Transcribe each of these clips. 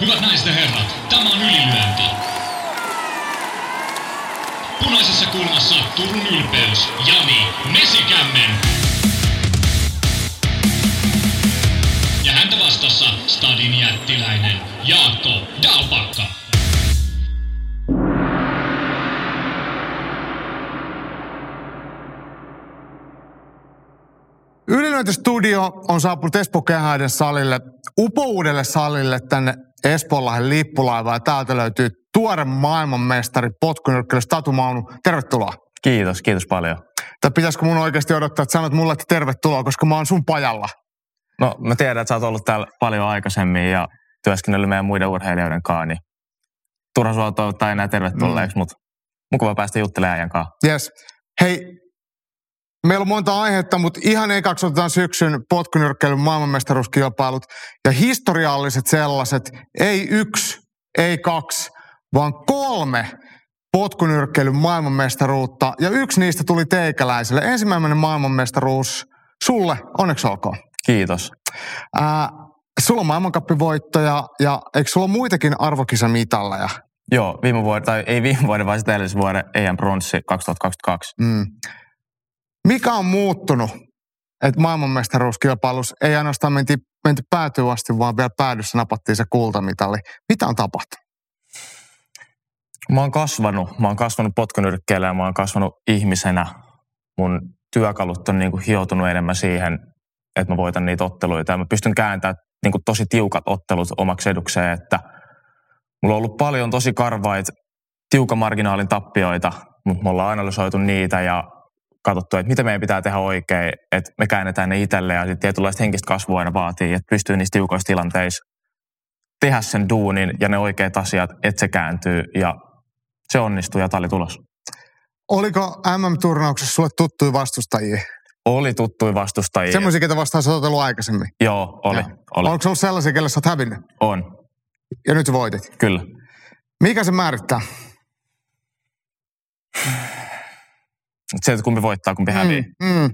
Hyvät naiset ja herrat, tämä on ylilyönti. Punaisessa kulmassa Turun ylpeys, Jani Mesikämmen. Ja häntä vastassa Stadin jättiläinen Jaakko Dalpakka. Ylilöintistudio on saapunut Espoo Kehäiden salille, upouudelle salille tänne Espoonlahden lippulaiva ja täältä löytyy tuore maailmanmestari potkunyrkkely Statu Maunu. Tervetuloa. Kiitos, kiitos paljon. Tai pitäisikö mun oikeasti odottaa, että sanot mulle, että tervetuloa, koska mä oon sun pajalla. No mä tiedän, että sä oot ollut täällä paljon aikaisemmin ja työskennellyt meidän muiden urheilijoiden kanssa, niin turha sua toivottaa enää tervetulleeksi, mm. mutta mukava päästä juttelemaan ajan kanssa. Yes. Hei, meillä on monta aihetta, mutta ihan ekaksi otetaan syksyn potkunyrkkeilyn maailmanmestaruuskilpailut ja historialliset sellaiset, ei yksi, ei kaksi, vaan kolme potkunyrkkeilyn maailmanmestaruutta ja yksi niistä tuli teikäläiselle. Ensimmäinen maailmanmestaruus sulle, onneksi olkoon. Kiitos. Ää, sulla on maailmankappivoittoja ja eikö sulla ole muitakin arvokisamitalleja? Joo, viime vuoden, tai ei viime vuoden, vaan sitä edellisen vuoden EM Bronssi 2022. Mm. Mikä on muuttunut, että maailmanmestaruuskilpailussa ei ainoastaan menty, menty päätyyn asti, vaan vielä päädyssä napattiin se kultamitali. Mitä on tapahtunut? Mä oon kasvanut. Mä oon kasvanut potkunyrkkeellä ja mä oon kasvanut ihmisenä. Mun työkalut on niin kuin hioutunut enemmän siihen, että mä voitan niitä otteluita. Ja mä pystyn kääntämään niin kuin tosi tiukat ottelut omaksi edukseen, että mulla on ollut paljon tosi karvaita, tiukan marginaalin tappioita, mutta me ollaan analysoitu niitä ja katsottu, että mitä meidän pitää tehdä oikein, että me käännetään ne itselle ja sitten tietynlaista henkistä kasvua aina vaatii, että pystyy niissä tiukoissa tilanteissa tehdä sen duunin ja ne oikeat asiat, että se kääntyy ja se onnistuu ja tämä oli tulos. Oliko MM-turnauksessa sulle tuttuja vastustajia? Oli tuttuja vastustajia. Semmoisia, ketä vastaan sä oot aiemmin? Joo, oli. oli. Onko se ollut sellaisia, kelle sä oot hävinnyt? On. Ja nyt voitit? Kyllä. Mikä se määrittää? Se, että kumpi voittaa, kumpi. Mm, mm.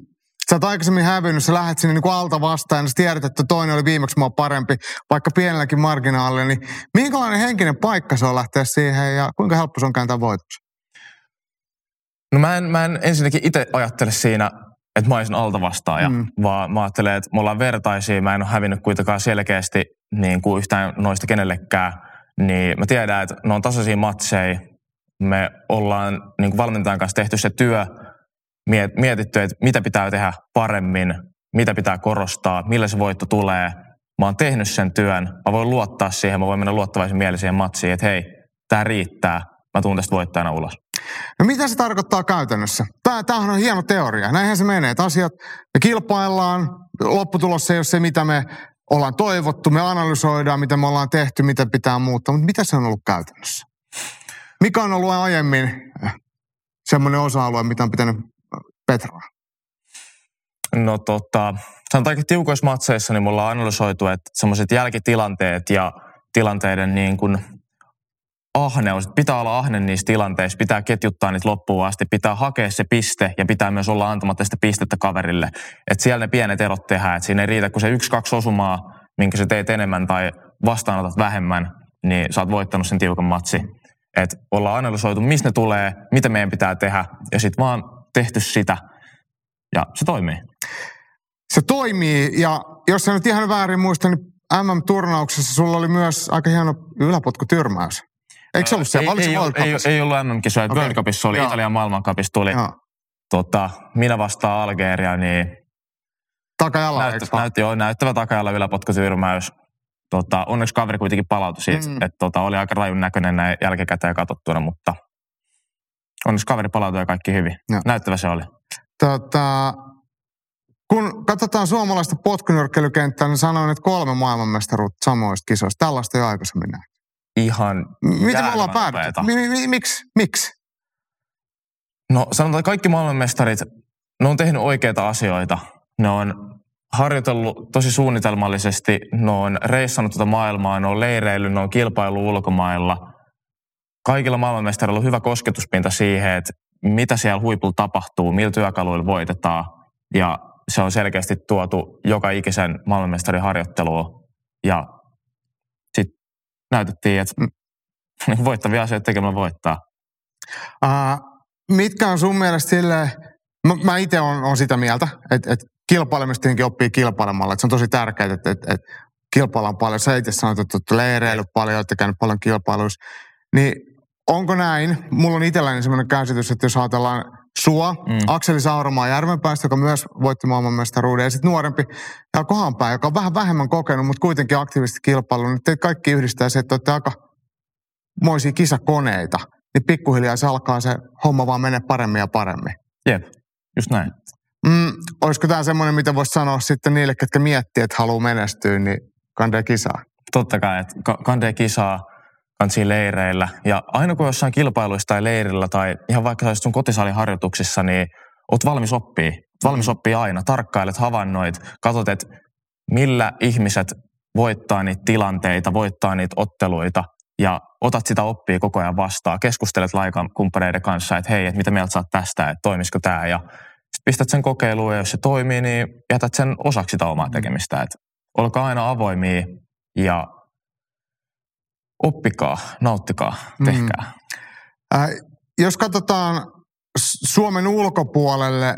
Sä oot aikaisemmin hävinnyt, sä lähdet sinne niin kuin alta vastaan ja sä tiedät, että toinen oli viimeksi mua parempi, vaikka pienelläkin marginaalilla. Niin minkälainen henkinen paikka se on lähteä siihen ja kuinka helppo se on kääntää voitoksi? No mä en, mä en ensinnäkin itse ajattele siinä, että mä olisin alta vastaaja, mm. vaan mä ajattelen, että me ollaan vertaisia. Mä en ole hävinnyt kuitenkaan selkeästi niin kuin yhtään noista kenellekään. Niin mä tiedän, että ne on tasaisia matseja. Me ollaan niin kuin valmentajan kanssa tehty se työ – mietitty, että mitä pitää tehdä paremmin, mitä pitää korostaa, millä se voitto tulee. Mä oon tehnyt sen työn, mä voin luottaa siihen, mä voin mennä luottavaisen mieliseen matsiin, että hei, tämä riittää, mä tuun tästä voittajana ulos. No mitä se tarkoittaa käytännössä? Tämähän on hieno teoria. Näinhän se menee, että asiat, me kilpaillaan, lopputulos ei ole se, mitä me ollaan toivottu, me analysoidaan, mitä me ollaan tehty, mitä pitää muuttaa, mutta mitä se on ollut käytännössä? Mikä on ollut aiemmin semmoinen osa-alue, mitä on pitänyt Petra? No tota, sanotaankin tiukoissa matseissa, niin mulla on analysoitu, että semmoiset jälkitilanteet ja tilanteiden niin kuin ahneus, pitää olla ahne niissä tilanteissa, pitää ketjuttaa niitä loppuun asti, pitää hakea se piste ja pitää myös olla antamatta sitä pistettä kaverille. Että siellä ne pienet erot tehdään, että siinä ei riitä, kun se yksi, kaksi osumaa, minkä sä teet enemmän tai vastaanotat vähemmän, niin sä oot voittanut sen tiukan matsi. Että ollaan analysoitu, mistä ne tulee, mitä meidän pitää tehdä ja sitten vaan tehty sitä ja se toimii. Se toimii ja jos sä nyt ihan väärin muista, niin MM-turnauksessa sulla oli myös aika hieno yläpotkutyrmäys. Eikö se ollut se? Ei, ei, ei, ei, ollut MM-kisoja. Okay. World Cupissa oli, Joo. Italian maailmankapissa tuli. Tota, minä vastaan Algeria, niin Takajalla, näyttä, näytti, joo, näyttävä takajalla yläpotkutyrmäys. Tota, onneksi kaveri kuitenkin palautui siitä, mm. että tota, oli aika rajun näköinen näin jälkikäteen katsottuna, mutta Onneksi kaveri palautui ja kaikki hyvin. No. Näyttävä se oli. Tota, kun katsotaan suomalaista potkunyrkkeilykenttää, niin sanoin, että kolme maailmanmestaruutta samoista kisoista. Tällaista ei aikaisemmin näin. Ihan Miten me ollaan päädytty? Mi- mi- miksi? Miksi? No sanotaan, että kaikki maailmanmestarit, ne on tehnyt oikeita asioita. Ne on harjoitellut tosi suunnitelmallisesti, ne on reissannut tuota maailmaa, ne on leireillyt, ne on kilpailu ulkomailla – kaikilla maailmanmestareilla on hyvä kosketuspinta siihen, että mitä siellä huipulla tapahtuu, millä työkaluilla voitetaan. Ja se on selkeästi tuotu joka ikisen maailmanmestarin harjoitteluun. Ja sitten näytettiin, että mm. voittavia asioita tekemällä voittaa. Uh, mitkä on sun mielestä silleen, mä, mä itse on, sitä mieltä, että, että kilpailemista oppii kilpailemalla. Se on tosi tärkeää, että, että, että kilpaillaan paljon. Sä itse sanoit, että olette leireilyt paljon, olette käynyt paljon kilpailuissa. Niin onko näin? Mulla on itselläni sellainen käsitys, että jos ajatellaan sua, mm. Akseli Sauromaa Järvenpäästä, joka myös voitti maailmanmestaruuden, ja sitten nuorempi ja Kohanpää, joka on vähän vähemmän kokenut, mutta kuitenkin aktiivisesti kilpailu, niin teitä kaikki yhdistää se, että olette aika moisia kisakoneita, niin pikkuhiljaa se alkaa se homma vaan mennä paremmin ja paremmin. Jep, just näin. Mm, olisiko tämä semmoinen, mitä voisi sanoa sitten niille, ketkä miettii, että haluaa menestyä, niin kandee kisaa? Totta kai, että kandee kisaa, kansi leireillä. Ja aina kun jossain kilpailuissa tai leirillä tai ihan vaikka sun kotisaliharjoituksissa, niin oot valmis oppii. Valmis oppii aina. Tarkkailet, havainnoit, katsot, että millä ihmiset voittaa niitä tilanteita, voittaa niitä otteluita ja otat sitä oppia koko ajan vastaan. Keskustelet laikan kumppaneiden kanssa, että hei, että mitä mieltä saat tästä, että toimisiko tämä ja sitten pistät sen kokeiluun ja jos se toimii, niin jätät sen osaksi sitä omaa tekemistä. Että olkaa aina avoimia ja oppikaa, nauttikaa, mm. tehkää. Mm. Äh, jos katsotaan Suomen ulkopuolelle,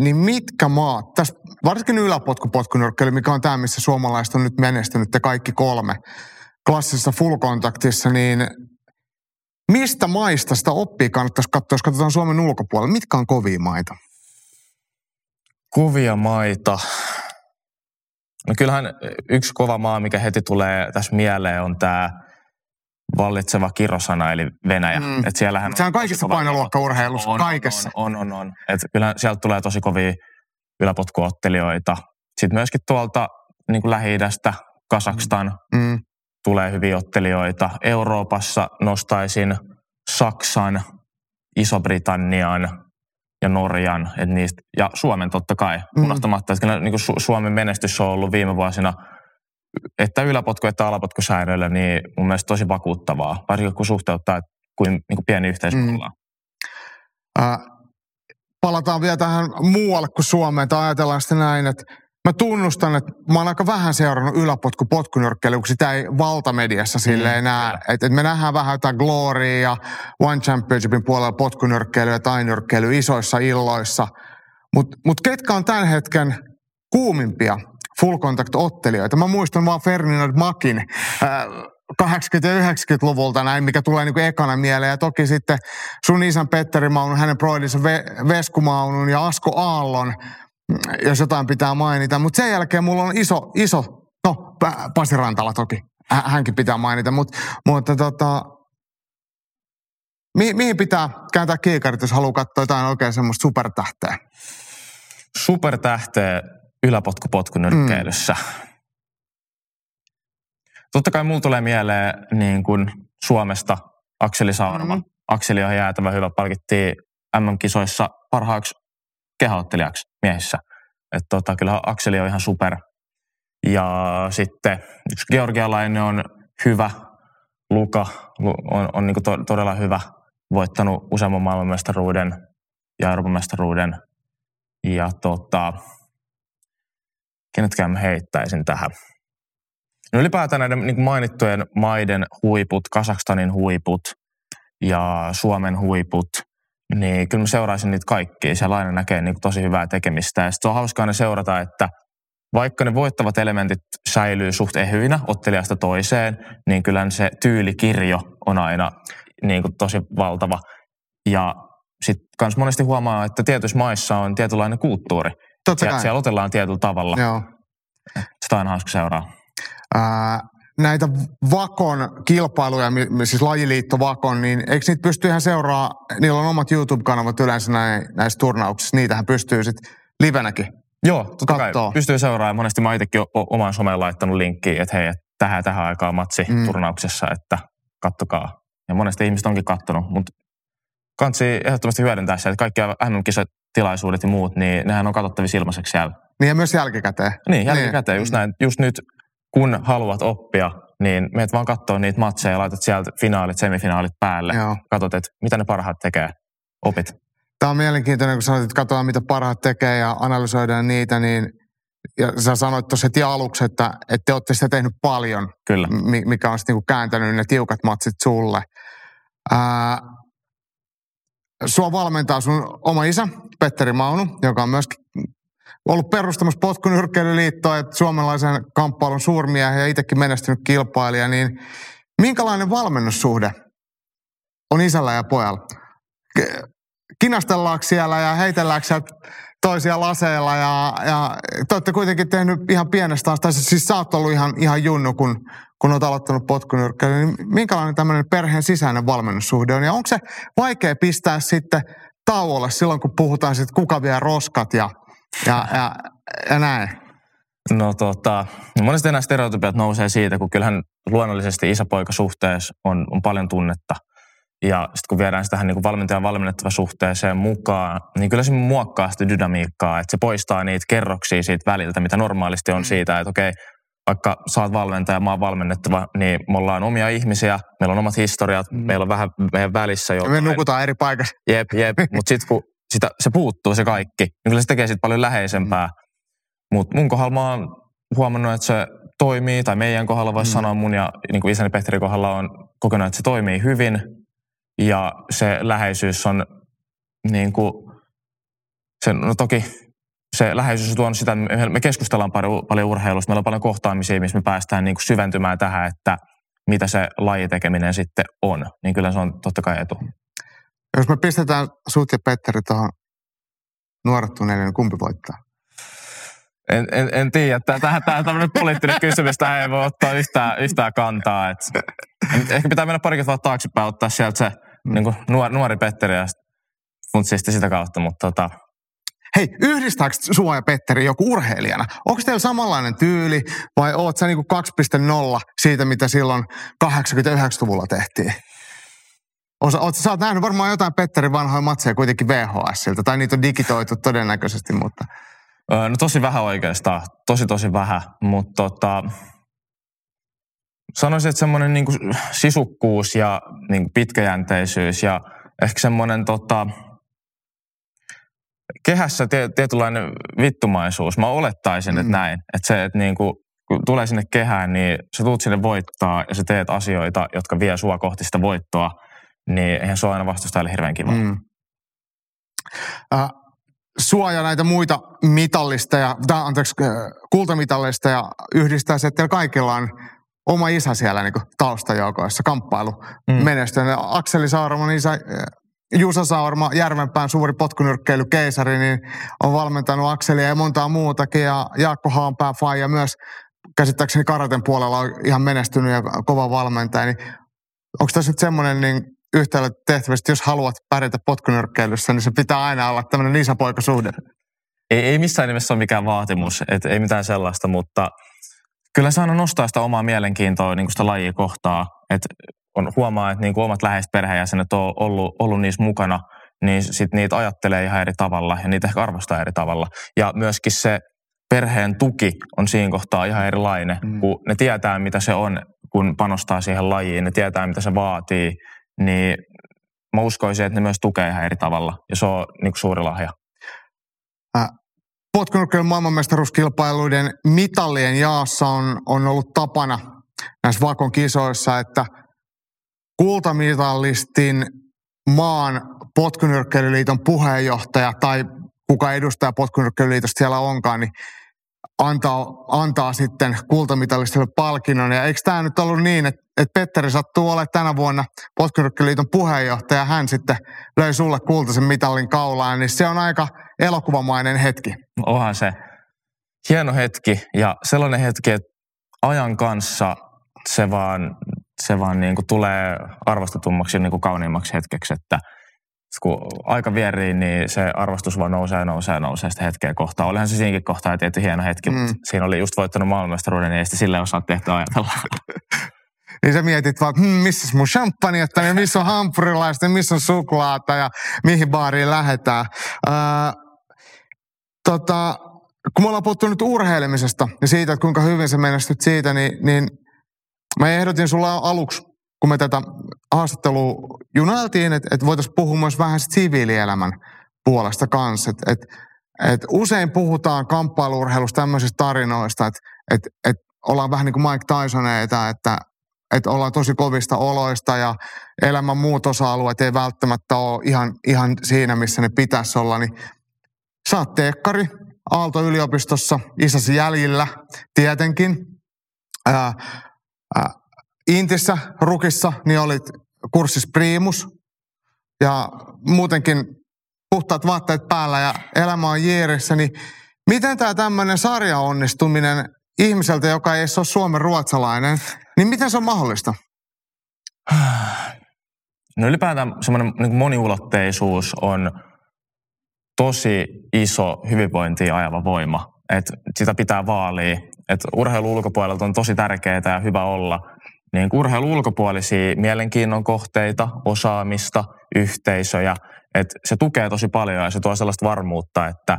niin mitkä maat, tässä varsinkin yläpotkupotkunyrkkeily, mikä on tämä, missä suomalaiset on nyt menestynyt, te kaikki kolme klassisessa full kontaktissa, niin mistä maista sitä oppii kannattaisi katsoa, jos katsotaan Suomen ulkopuolelle? Mitkä on kovia maita? Kovia maita. No kyllähän yksi kova maa, mikä heti tulee tässä mieleen, on tämä vallitseva kirosana, eli Venäjä. Mm. Et siellähän se on kaikissa painoluokkaurheilussa, on, kaikessa. On, on, on. on. Et kyllä sieltä tulee tosi kovia yläpotkuottelijoita. Sitten myöskin tuolta niin kuin Lähi-idästä, Kasakstan, mm. tulee hyviä ottelijoita. Euroopassa nostaisin Saksan, Iso-Britannian ja Norjan, et niistä, ja Suomen totta kai, mm. unohtamatta, että kyllä niin kuin Suomen menestys on ollut viime vuosina – että yläpotku että alapotkusäännöillä, niin mun mielestä tosi vakuuttavaa, varsinkin kun suhteuttaa, että kuin, niin kuin pieni yhteiskunta mm. äh, palataan vielä tähän muualle kuin Suomeen, tai ajatellaan sitten näin, että mä tunnustan, että mä oon aika vähän seurannut yläpotku potkunyrkkeilyä, kun sitä ei valtamediassa silleen mm, näe. Että et me nähdään vähän jotain Gloria ja One Championshipin puolella potkunyrkkeilyä ja tainyrkkeilyä isoissa illoissa. Mutta mut ketkä on tämän hetken kuumimpia full contact ottelijoita. Mä muistan vaan Ferdinand Makin äh, 80- ja 90-luvulta näin, mikä tulee niin kuin ekana mieleen. Ja toki sitten sun isän Petteri Maunun, hänen broidinsa Ve- Vesku Maunun ja Asko Aallon, jos jotain pitää mainita. Mutta sen jälkeen mulla on iso, iso, no Pasi Rantala toki, hänkin pitää mainita. Mut, mutta tota, mi- mihin pitää kääntää kiikarit, jos haluaa katsoa jotain oikein semmoista supertähteä? Supertähteä yläpotkupotkunyrkkeilyssä. Mm. Totta kai mulla tulee mieleen niin kuin Suomesta Akseli Saurama. Mm. Akseli on jäätävä hyvä, palkittiin MM-kisoissa parhaaksi kehottelijaksi miehissä. Että tota, kyllä Akseli on ihan super. Ja sitten yksi georgialainen on hyvä, Luka on, on niin to, todella hyvä, voittanut useamman maailmanmestaruuden ja Euroopan mestaruuden. Ja tota, kenetkään mä heittäisin tähän. No ylipäätään näiden niin mainittujen maiden huiput, Kasakstanin huiput ja Suomen huiput, niin kyllä mä seuraisin niitä kaikkia. Siellä aina näkee niin tosi hyvää tekemistä. Ja sitten on hauskaa ne seurata, että vaikka ne voittavat elementit säilyy suht ehyinä ottelijasta toiseen, niin kyllä se tyylikirjo on aina niin kuin tosi valtava. Ja sitten myös monesti huomaa, että tietyissä maissa on tietynlainen kulttuuri – Totta Sie- kai. Siellä otellaan tietyllä tavalla. Joo. Sitä on hauska seuraa. Ää, näitä Vakon kilpailuja, siis lajiliitto Vakon, niin eikö niitä pysty ihan seuraa, niillä on omat YouTube-kanavat yleensä näin, näissä turnauksissa, niitähän pystyy sitten livenäkin Joo, totta kattoo. kai pystyy seuraamaan. Monesti mä itsekin oman someen laittanut linkkiä, että hei, tähän tähän aikaan matsi mm. turnauksessa, että kattokaa. Ja monesti ihmiset onkin kattonut, mutta kansi ehdottomasti hyödyntää se, että kaikki MM-kisat tilaisuudet ja muut, niin nehän on katsottavissa ilmaiseksi siellä. Niin ja myös jälkikäteen. Niin, jälkikäteen niin. just näin. Just nyt, kun haluat oppia, niin meet vaan katsoa niitä matseja ja laitat sieltä finaalit, semifinaalit päälle. Joo. Katsot, että mitä ne parhaat tekee. Opit. Tämä on mielenkiintoinen, kun sanoit, että katsotaan mitä parhaat tekee ja analysoidaan niitä, niin ja sä sanoit tuossa heti aluksi, että, että te olette sitä tehnyt paljon, Kyllä. mikä on sitten niinku kääntänyt ne tiukat matsit sulle. Ää, sua valmentaa sun oma isä, Petteri Maunu, joka on myöskin ollut perustamassa potkunyrkkeilyliittoa, että suomalaisen kamppailun suurmiehiä ja itsekin menestynyt kilpailija, niin minkälainen valmennussuhde on isällä ja pojalla? Kinastellaanko siellä ja heitelläänkö toisia laseilla ja, ja te olette kuitenkin tehnyt ihan pienestä asti, siis sä oot ollut ihan, ihan junnu, kun, kun olet aloittanut potkunyrkkeily, niin minkälainen tämmöinen perheen sisäinen valmennussuhde on ja onko se vaikea pistää sitten tauolle silloin, kun puhutaan sitten kuka vie roskat ja, ja, ja, ja näin? No tota, monesti nämä stereotypiat nousee siitä, kun kyllähän luonnollisesti isäpoikasuhteessa on, on paljon tunnetta – ja sitten kun viedään sitä tähän niin valmentajan valmennettava suhteeseen mukaan, niin kyllä se muokkaa sitä dynamiikkaa, että se poistaa niitä kerroksia siitä väliltä, mitä normaalisti on mm. siitä, että okei, vaikka sä oot valmentaja, mä oon valmennettava, niin me ollaan omia ihmisiä, meillä on omat historiat, mm. meillä on vähän meidän välissä jo. Me nukutaan eri paikassa. Jep, jep, mutta sitten kun sitä, se puuttuu se kaikki, niin kyllä se tekee siitä paljon läheisempää. Mm. Mutta mun kohdalla mä oon huomannut, että se toimii, tai meidän kohdalla voisi mm. sanoa mun ja niin kuin isäni Petteri kohdalla on kokenut, että se toimii hyvin – ja se läheisyys on niin kuin, se, no toki se läheisyys on tuonut sitä, me keskustellaan paljon, paljon urheilusta, meillä on paljon kohtaamisia, missä me päästään niin kuin syventymään tähän, että mitä se lajitekeminen sitten on, niin kyllä se on totta kai etu. Jos me pistetään sut ja Petteri tuohon nuoret niin kumpi voittaa? En, en, en tiedä. Tähän, tähän tämmöinen poliittinen kysymys, tähän ei voi ottaa yhtään, yhtään kantaa. Et, ehkä pitää mennä pari kertaa taaksepäin, ottaa sieltä se mm. niin kuin nuori, nuori Petteri ja funtsisti sitä kautta, mutta tota, Hei, yhdistääkö sua ja Petteri joku urheilijana? Onko teillä samanlainen tyyli vai oot sä niinku 2.0 siitä, mitä silloin 89-luvulla tehtiin? Oot, sä oot nähnyt varmaan jotain Petterin vanhoja matseja kuitenkin VHSiltä, tai niitä on digitoitu todennäköisesti, mutta... No tosi vähän oikeastaan, tosi tosi vähän, mutta tota, sanoisin, että semmoinen niin sisukkuus ja niin pitkäjänteisyys ja ehkä semmoinen tota, kehässä tietynlainen vittumaisuus. Mä olettaisin, mm. että näin. Että se, että niin kuin, kun tulee sinne kehään, niin sä tulet sinne voittaa ja sä teet asioita, jotka vie sua kohti sitä voittoa, niin eihän se ole aina vastustajalle hirveän kiva. Mm. Äh, sua ja näitä muita mitallista ja, anteeksi, kultamitalleista ja yhdistää se, että kaikilla on oma isä siellä niin taustajoukoissa, kamppailu mm. menestynyt. Akseli Saarman isä, eh, Jusa Saurma, Järvenpään suuri potkunyrkkeilykeisari, niin on valmentanut Akselia ja montaa muutakin. Ja Jaakko Haanpää Faija myös käsittääkseni karaten puolella on ihan menestynyt ja kova valmentaja. Niin onko tässä nyt semmoinen niin yhtälö tehtävästi, että jos haluat pärjätä potkunyrkkeilyssä, niin se pitää aina olla tämmöinen isäpoikasuhde? Ei, ei missään nimessä ole mikään vaatimus, et ei mitään sellaista, mutta – kyllä se aina nostaa sitä omaa mielenkiintoa niin sitä lajia kohtaa. Että on, huomaa, että niin kuin omat läheiset perheenjäsenet on ollut, ollut niissä mukana, niin sitten niitä ajattelee ihan eri tavalla ja niitä ehkä arvostaa eri tavalla. Ja myöskin se perheen tuki on siinä kohtaa ihan erilainen, mm. kun ne tietää, mitä se on, kun panostaa siihen lajiin, ne tietää, mitä se vaatii, niin mä uskoisin, että ne myös tukee ihan eri tavalla. Ja se on niin kuin suuri lahja. Äh, maailmanmestaruuskilpailuiden mitallien jaossa on, on ollut tapana näissä Vakon kisoissa, että kultamitallistin maan potkunyrkkeilyliiton puheenjohtaja tai kuka edustaa potkunyrkkeilyliitosta siellä onkaan, niin antaa, antaa sitten kultamitalistille palkinnon. Ja eikö tämä nyt ollut niin, että, että Petteri sattuu olemaan tänä vuonna potkunyrkkeilyliiton puheenjohtaja, hän sitten löi sulle kultaisen mitallin kaulaan, niin se on aika elokuvamainen hetki. Onhan se hieno hetki ja sellainen hetki, että ajan kanssa se vaan, se vaan niin kuin tulee arvostetummaksi niin kuin kauniimmaksi hetkeksi, että kun aika vierii, niin se arvostus vaan nousee ja nousee ja nousee sitä hetkeä kohtaa. Olihan se siinäkin kohtaa tietty hieno hetki, mm. mutta siinä oli just voittanut maailmanmestaruuden, niin ei sitä sille osaa tehty ajatella. niin sä mietit vaan, hmm, missä mun champagne, että missä on hampurilaista, missä on suklaata ja mihin baariin lähdetään. Öö, tota, kun me ollaan puhuttu nyt urheilemisesta ja siitä, että kuinka hyvin sä menestyt siitä, niin, niin mä ehdotin sulla aluksi, kun me tätä haastattelua junailtiin, että, että voitaisiin puhua myös vähän siviilielämän puolesta kanssa. Että, että, et usein puhutaan kamppailurheilusta tämmöisistä tarinoista, että et, et ollaan vähän niin kuin Mike Tysoneita, että että ollaan tosi kovista oloista ja elämän muut osa-alueet ei välttämättä ole ihan, ihan siinä, missä ne pitäisi olla, niin sä oot teekkari Aalto-yliopistossa, isäsi jäljillä tietenkin. Ää, ää, Intissä, Rukissa, niin olit kurssis priimus ja muutenkin puhtaat vaatteet päällä ja elämä on jeerissä, niin miten tämä tämmöinen sarjaonnistuminen ihmiseltä, joka ei ole Suomen ruotsalainen, niin miten se on mahdollista? No ylipäätään semmoinen niin moniulotteisuus on tosi iso hyvinvointia ajava voima. Et sitä pitää vaalia. Et urheilu ulkopuolelta on tosi tärkeää ja hyvä olla. Niin urheilu ulkopuolisia mielenkiinnon kohteita, osaamista, yhteisöjä. Et se tukee tosi paljon ja se tuo sellaista varmuutta, että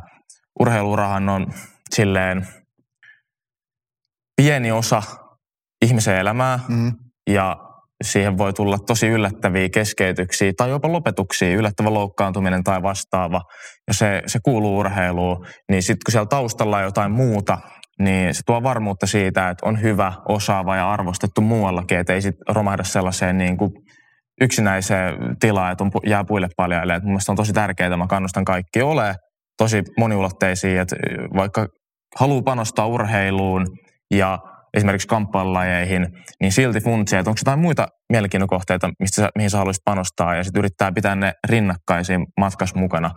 urheiluurahan on silleen pieni osa ihmisen elämää mm. ja siihen voi tulla tosi yllättäviä keskeytyksiä tai jopa lopetuksia, yllättävä loukkaantuminen tai vastaava. Ja se, se kuuluu urheiluun, niin sitten kun siellä taustalla on jotain muuta, niin se tuo varmuutta siitä, että on hyvä, osaava ja arvostettu muuallakin, että ei sitten romahda sellaiseen niin kuin yksinäiseen tilaan, että on, jää puille paljon. Mun mielestä on tosi tärkeää, mä kannustan kaikki ole tosi moniulotteisia, että vaikka haluaa panostaa urheiluun ja esimerkiksi kamppailulajeihin, niin silti funtsia, että onko jotain muita mielenkiinnon kohteita, mistä, mihin sä haluaisit panostaa ja sitten yrittää pitää ne rinnakkaisiin matkassa mukana.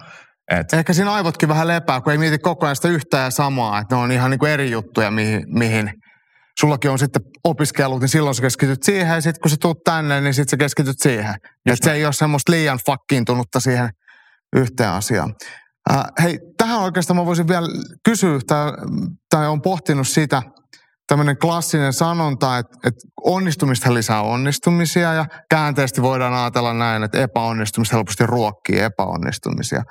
Et. Ehkä siinä aivotkin vähän lepää, kun ei mieti koko ajan sitä yhtä ja samaa, että ne on ihan niin kuin eri juttuja, mihin, mihin sullakin on sitten opiskellut, niin silloin sä keskityt siihen ja sitten kun sä tuut tänne, niin sitten sä keskityt siihen. Että se ei ole semmoista liian fakkiintunutta siihen yhteen asiaan. Äh, hei, tähän oikeastaan mä voisin vielä kysyä, tai, tai on pohtinut sitä, tämmöinen klassinen sanonta, että, että onnistumista lisää onnistumisia ja käänteesti voidaan ajatella näin, että epäonnistumista helposti ruokkii epäonnistumisia.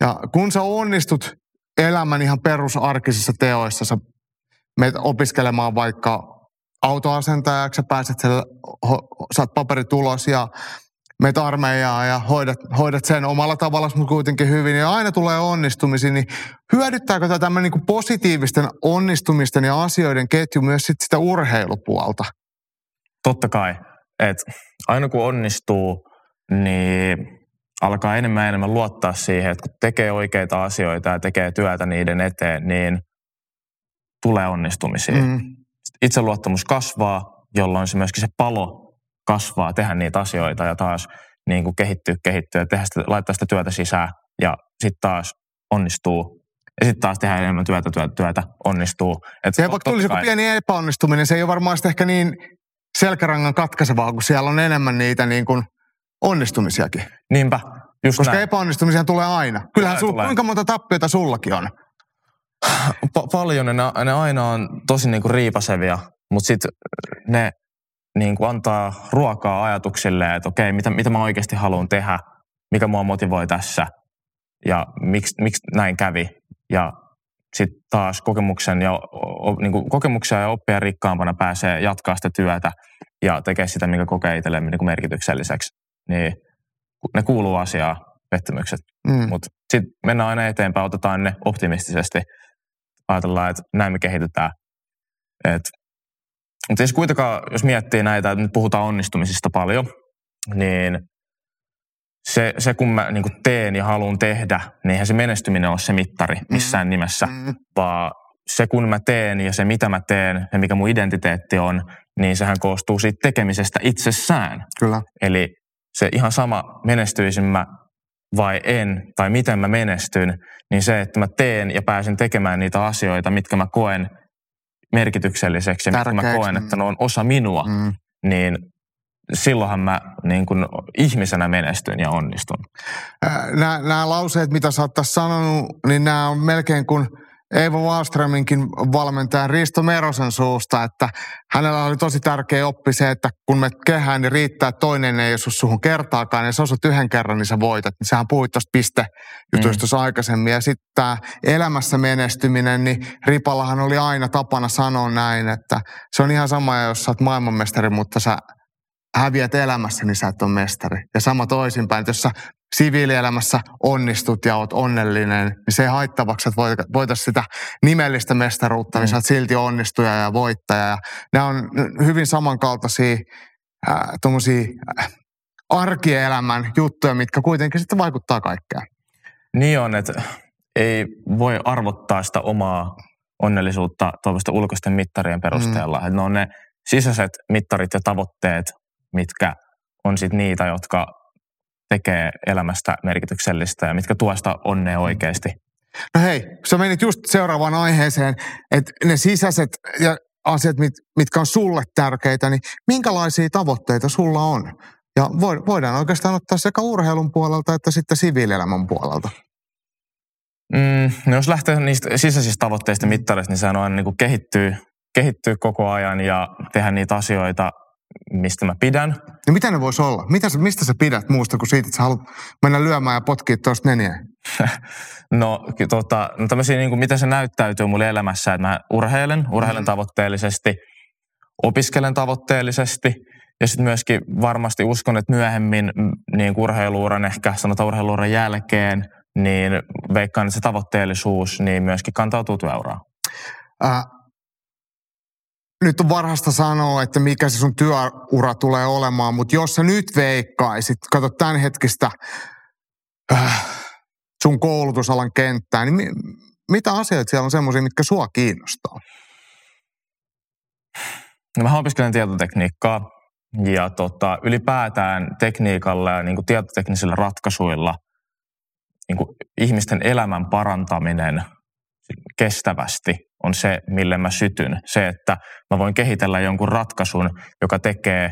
Ja kun sä onnistut elämän ihan perusarkisissa teoissa, sä menet opiskelemaan vaikka autoasentajaksi, sä pääset siellä, saat paperitulos ja meet armeijaa ja hoidat, hoidat sen omalla tavalla, mutta kuitenkin hyvin, ja aina tulee onnistumisia, niin hyödyttääkö tämä tämmöinen niin positiivisten onnistumisten ja asioiden ketju myös sit sitä urheilupuolta? Totta kai. Et aina kun onnistuu, niin alkaa enemmän ja enemmän luottaa siihen, että kun tekee oikeita asioita ja tekee työtä niiden eteen, niin tulee onnistumisia. Mm. Itseluottamus kasvaa, jolloin se myöskin se palo kasvaa, tehdä niitä asioita ja taas niin kuin kehittyä, kehittyä, tehdä sitä, laittaa sitä työtä sisään ja sitten taas onnistuu. Ja sitten taas tehdä enemmän työtä, työtä, työtä, onnistuu. Et se vaikka tulisi joku pieni epäonnistuminen, se ei ole varmaan ehkä niin selkärangan katkaisevaa, kun siellä on enemmän niitä niin kuin onnistumisiakin. Niinpä, just Koska näin. epäonnistumisia tulee aina. Kyllähän tulee. kuinka monta tappiota sullakin on? Pa- paljon, ne, ne aina on tosi niinku riipasevia, mutta sitten ne niin kuin antaa ruokaa ajatuksille, että okei, mitä, mitä mä oikeasti haluan tehdä, mikä mua motivoi tässä ja miksi, miksi näin kävi. Ja sitten taas kokemuksen ja, o, niin kuin kokemuksia ja oppia rikkaampana pääsee jatkaa sitä työtä ja tekee sitä, mikä kokee itselleen niin merkitykselliseksi. Niin ne kuuluu asiaan, pettymykset. Mm. Mutta sitten mennään aina eteenpäin, otetaan ne optimistisesti. Ajatellaan, että näin me kehitytään. Et mutta siis kuitenkaan, jos miettii näitä, että nyt puhutaan onnistumisista paljon, niin se, se kun mä niin teen ja haluan tehdä, niin eihän se menestyminen ole se mittari mm. missään mm. nimessä, mm. vaan se kun mä teen ja se mitä mä teen ja mikä mun identiteetti on, niin sehän koostuu siitä tekemisestä itsessään. Kyllä. Eli se ihan sama menestyisin mä vai en, tai miten mä menestyn, niin se, että mä teen ja pääsen tekemään niitä asioita, mitkä mä koen – merkitykselliseksi ja mä koen, että ne on osa minua, mm. niin silloinhan mä niin kuin ihmisenä menestyn ja onnistun. Nämä, nämä lauseet, mitä sä oot tässä sanonut, niin nämä on melkein kuin – Eeva Wallströminkin valmentajan Risto Merosen suusta, että hänellä oli tosi tärkeä oppi se, että kun me kehään, niin riittää, että toinen ei osu suhun kertaakaan, ja sä osut yhden kerran, niin sä voitat. Niin sähän puhuit tuosta pistejutuista mm. aikaisemmin. Ja sitten tämä elämässä menestyminen, niin Ripallahan oli aina tapana sanoa näin, että se on ihan sama, jos sä oot maailmanmestari, mutta sä häviät elämässä, niin sä et ole mestari. Ja sama toisinpäin, että jos sä siviilielämässä onnistut ja oot onnellinen, niin se ei haittavaksi, että voitaisiin sitä nimellistä mestaruutta, niin mm. sä oot silti onnistuja ja voittaja. Ja nämä on hyvin samankaltaisia äh, äh, arkielämän juttuja, mitkä kuitenkin sitten vaikuttaa kaikkeen. Niin on, että ei voi arvottaa sitä omaa onnellisuutta tuollaisten ulkoisten mittarien perusteella. Mm. Ne on ne sisäiset mittarit ja tavoitteet, mitkä on sitten niitä, jotka tekee elämästä merkityksellistä ja mitkä tuosta onnea oikeasti. No hei, sä menit just seuraavaan aiheeseen, että ne sisäiset ja asiat, mit, mitkä on sulle tärkeitä, niin minkälaisia tavoitteita sulla on? Ja voidaan oikeastaan ottaa sekä urheilun puolelta että sitten siviilielämän puolelta. Mm, no jos lähtee niistä sisäisistä tavoitteista mittarista, niin sehän on aina niin kuin kehittyy, kehittyy koko ajan ja tehdä niitä asioita, mistä mä pidän. No mitä ne voisi olla? Mitä, mistä sä pidät muusta kuin siitä, että sä haluat mennä lyömään ja potkia tuosta neniä? no, tota, no tämmöisiä, niin kuin, mitä se näyttäytyy mulle elämässä, että mä urheilen, urheilen mm. tavoitteellisesti, opiskelen tavoitteellisesti ja sitten myöskin varmasti uskon, että myöhemmin niin urheiluuran, ehkä sanotaan urheiluuran jälkeen, niin veikkaan, että se tavoitteellisuus niin myöskin kantautuu työuraan. Äh, nyt on varhasta sanoa, että mikä se sun työura tulee olemaan, mutta jos sä nyt veikkaisit, kato tämän hetkistä äh, sun koulutusalan kenttää, niin mi, mitä asioita siellä on semmoisia, mitkä sua kiinnostaa? No mä opiskelen tietotekniikkaa ja tota, ylipäätään tekniikalla ja niin kuin tietoteknisillä ratkaisuilla niin kuin ihmisten elämän parantaminen kestävästi on se, mille mä sytyn. Se, että mä voin kehitellä jonkun ratkaisun, joka tekee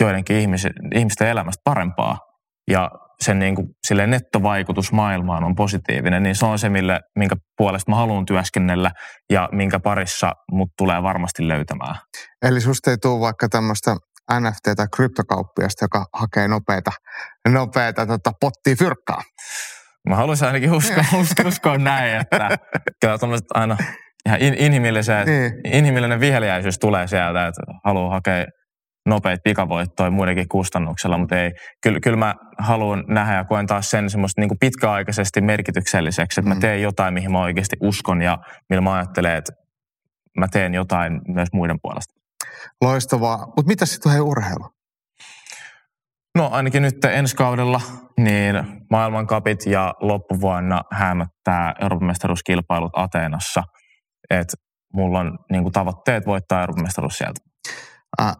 joidenkin ihmisten, ihmisten elämästä parempaa ja sen niin kuin, sille nettovaikutus maailmaan on positiivinen, niin se on se, mille, minkä puolesta mä haluan työskennellä ja minkä parissa mut tulee varmasti löytämään. Eli susta ei tule vaikka tämmöistä NFT- tai kryptokauppiasta, joka hakee nopeita, nopeita tota, pottia fyrkkaa. Mä haluaisin ainakin uskoa, uskoa, uskoa näin, että kyllä aina ihan in, inhimilliset, niin. inhimillinen viheliäisyys tulee sieltä, että haluaa hakea nopeita pikavoittoja muidenkin kustannuksella, mutta ei. Kyllä, kyllä mä haluan nähdä ja koen taas sen semmoista niin pitkäaikaisesti merkitykselliseksi, että mm. mä teen jotain, mihin mä oikeasti uskon ja millä mä ajattelen, että mä teen jotain myös muiden puolesta. Loistavaa. Mutta mitä sitten hei urheilu? No ainakin nyt ensi kaudella niin maailmankapit ja loppuvuonna hämöttää Euroopan mestaruuskilpailut Ateenassa. Että mulla on niin kuin, tavoitteet voittaa Euroopan mestaruus sieltä. Äh,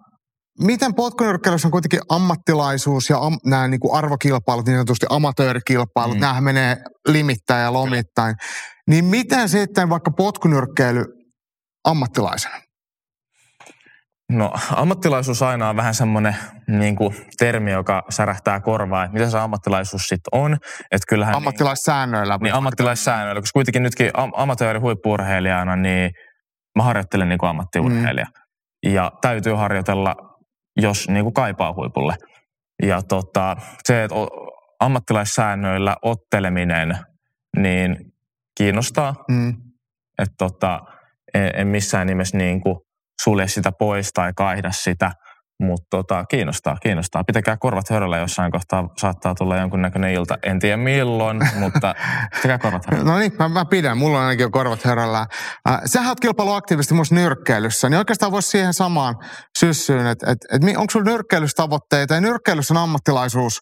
miten potkunyrkkeilyssä on kuitenkin ammattilaisuus ja am, nämä niin kuin arvokilpailut, niin sanotusti amatöörikilpailut, mm. nämä menee limittäin ja lomittain. Niin miten sitten vaikka potkunyrkkeily ammattilaisena? No ammattilaisuus aina on vähän semmoinen niin kuin, termi, joka särähtää korvaa, että mitä se ammattilaisuus sitten on. Että kyllähän, ammattilaissäännöillä. Niin, niin ammattilaissäännöillä, koska kuitenkin nytkin am- amatööri huippurheilijana, niin mä harjoittelen niin kuin ammattiurheilija. Mm. Ja täytyy harjoitella, jos niin kuin kaipaa huipulle. Ja tota, se, että ammattilaissäännöillä otteleminen, niin kiinnostaa. Mm. Että tota, en, en missään nimessä niin kuin sulje sitä pois tai kaihda sitä, mutta tota, kiinnostaa, kiinnostaa. Pitäkää korvat höröllä jossain kohtaa, saattaa tulla jonkunnäköinen ilta. En tiedä milloin, mutta pitäkää korvat höröllä. No niin, mä, mä pidän. Mulla on ainakin jo korvat höröllä. Äh, sä oot kilpailu aktiivisesti myös nyrkkeilyssä, niin oikeastaan voisi siihen samaan syssyyn, että et, et, onko sulla nyrkkeilyssä tavoitteita? Ja nyrkkeilyssä ammattilaisuus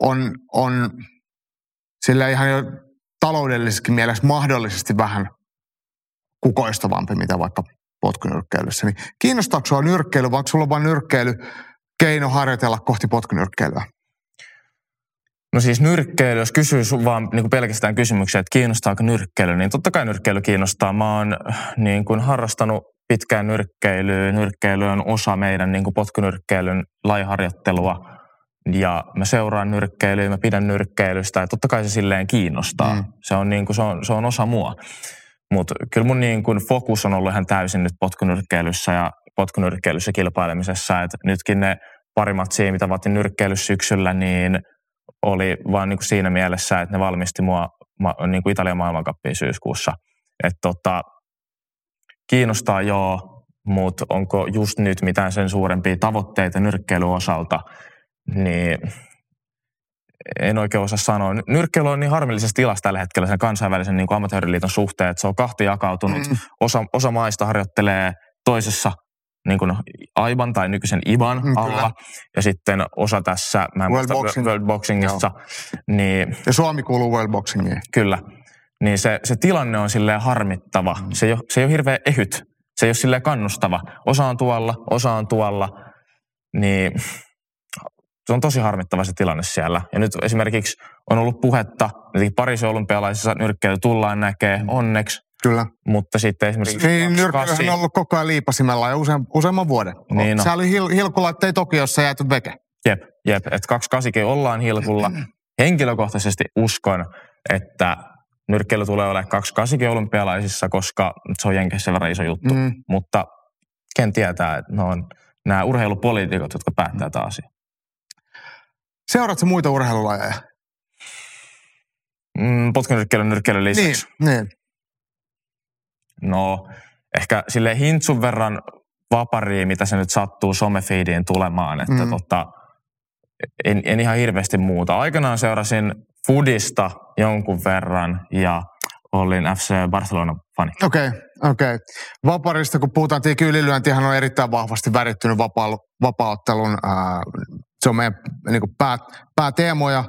on, on sille ihan jo taloudellisessakin mielessä mahdollisesti vähän kukoistavampi, mitä vaikka potkunyrkkeilyssä. Niin kiinnostaako sinua nyrkkeily vai onko sulla vain nyrkkeily keino harjoitella kohti potkunyrkkeilyä? No siis nyrkkeily, jos kysyy vaan niin kuin pelkästään kysymyksiä, että kiinnostaako nyrkkeily, niin totta kai nyrkkeily kiinnostaa. Mä oon niin kuin harrastanut pitkään nyrkkeilyä. Nyrkkeily on osa meidän niin kuin potkunyrkkeilyn laiharjoittelua. Ja mä seuraan nyrkkeilyä, mä pidän nyrkkeilystä ja totta kai se silleen kiinnostaa. Mm. Se, on niin kuin, se, on, se on osa mua. Mutta kyllä mun niin kun fokus on ollut ihan täysin nyt potkunyrkkeilyssä ja potkunyrkkeilyssä kilpailemisessa. Et nytkin ne pari matsia, mitä vaatin nyrkkeilyssä syksyllä, niin oli vaan niin kuin siinä mielessä, että ne valmisti mua niin kuin Italian maailmankappiin syyskuussa. Et tota, kiinnostaa joo, mutta onko just nyt mitään sen suurempia tavoitteita nyrkkeilyn osalta, niin en oikein osaa sanoa. Nyrkkeily on niin harmillisessa tilassa tällä hetkellä sen kansainvälisen niin ammattiharjoiteliiton suhteen, että se on kahti jakautunut. Mm. Osa, osa maista harjoittelee toisessa niin kuin AIBAN tai nykyisen IBAN mm, alla. Kyllä. Ja sitten osa tässä, mä en World, Boxing. World Boxingissa. Niin, ja Suomi kuuluu World Boxingiin. Kyllä. Niin se, se tilanne on silleen harmittava. Mm. Se, ei ole, se ei ole hirveän ehyt. Se ei ole silleen kannustava. Osa on tuolla, osa on tuolla. Niin se on tosi harmittava se tilanne siellä. Ja nyt esimerkiksi on ollut puhetta, että Pariisin olympialaisissa nyrkkeily tullaan näkee, onneksi. Kyllä. Mutta sitten esimerkiksi... Niin, nyrkkeilyhän on ollut koko ajan liipasimella jo useam, useamman vuoden. Niin no. Se oli hil, hilkulla, ettei Tokiossa jääty veke. Jep, jep. Että 28 ollaan hilkulla. Henkilökohtaisesti uskon, että nyrkkeily tulee olemaan 28 olympialaisissa, koska se on Jenkeissä sen verran iso juttu. Mm. Mutta ken tietää, että ne on nämä urheilupoliitikot, jotka päättää taas asia. Seuraatko muita urheilulajeja? Mm, potkunyrkkeilyn nyrkkeilyn lisäksi. Niin, niin. No, ehkä sille hintsun verran vaparia, mitä se nyt sattuu somefiidiin tulemaan. Että mm. tota, en, en ihan hirveästi muuta. Aikanaan seurasin Fudista jonkun verran ja olin FC Barcelona-fani. Okei, okay, okei. Okay. Vaparista, kun puhutaan, että ylilyöntihän on erittäin vahvasti värittynyt vapaa, vapauttelun, ää, se on meidän niin kuin pää, pääteemoja,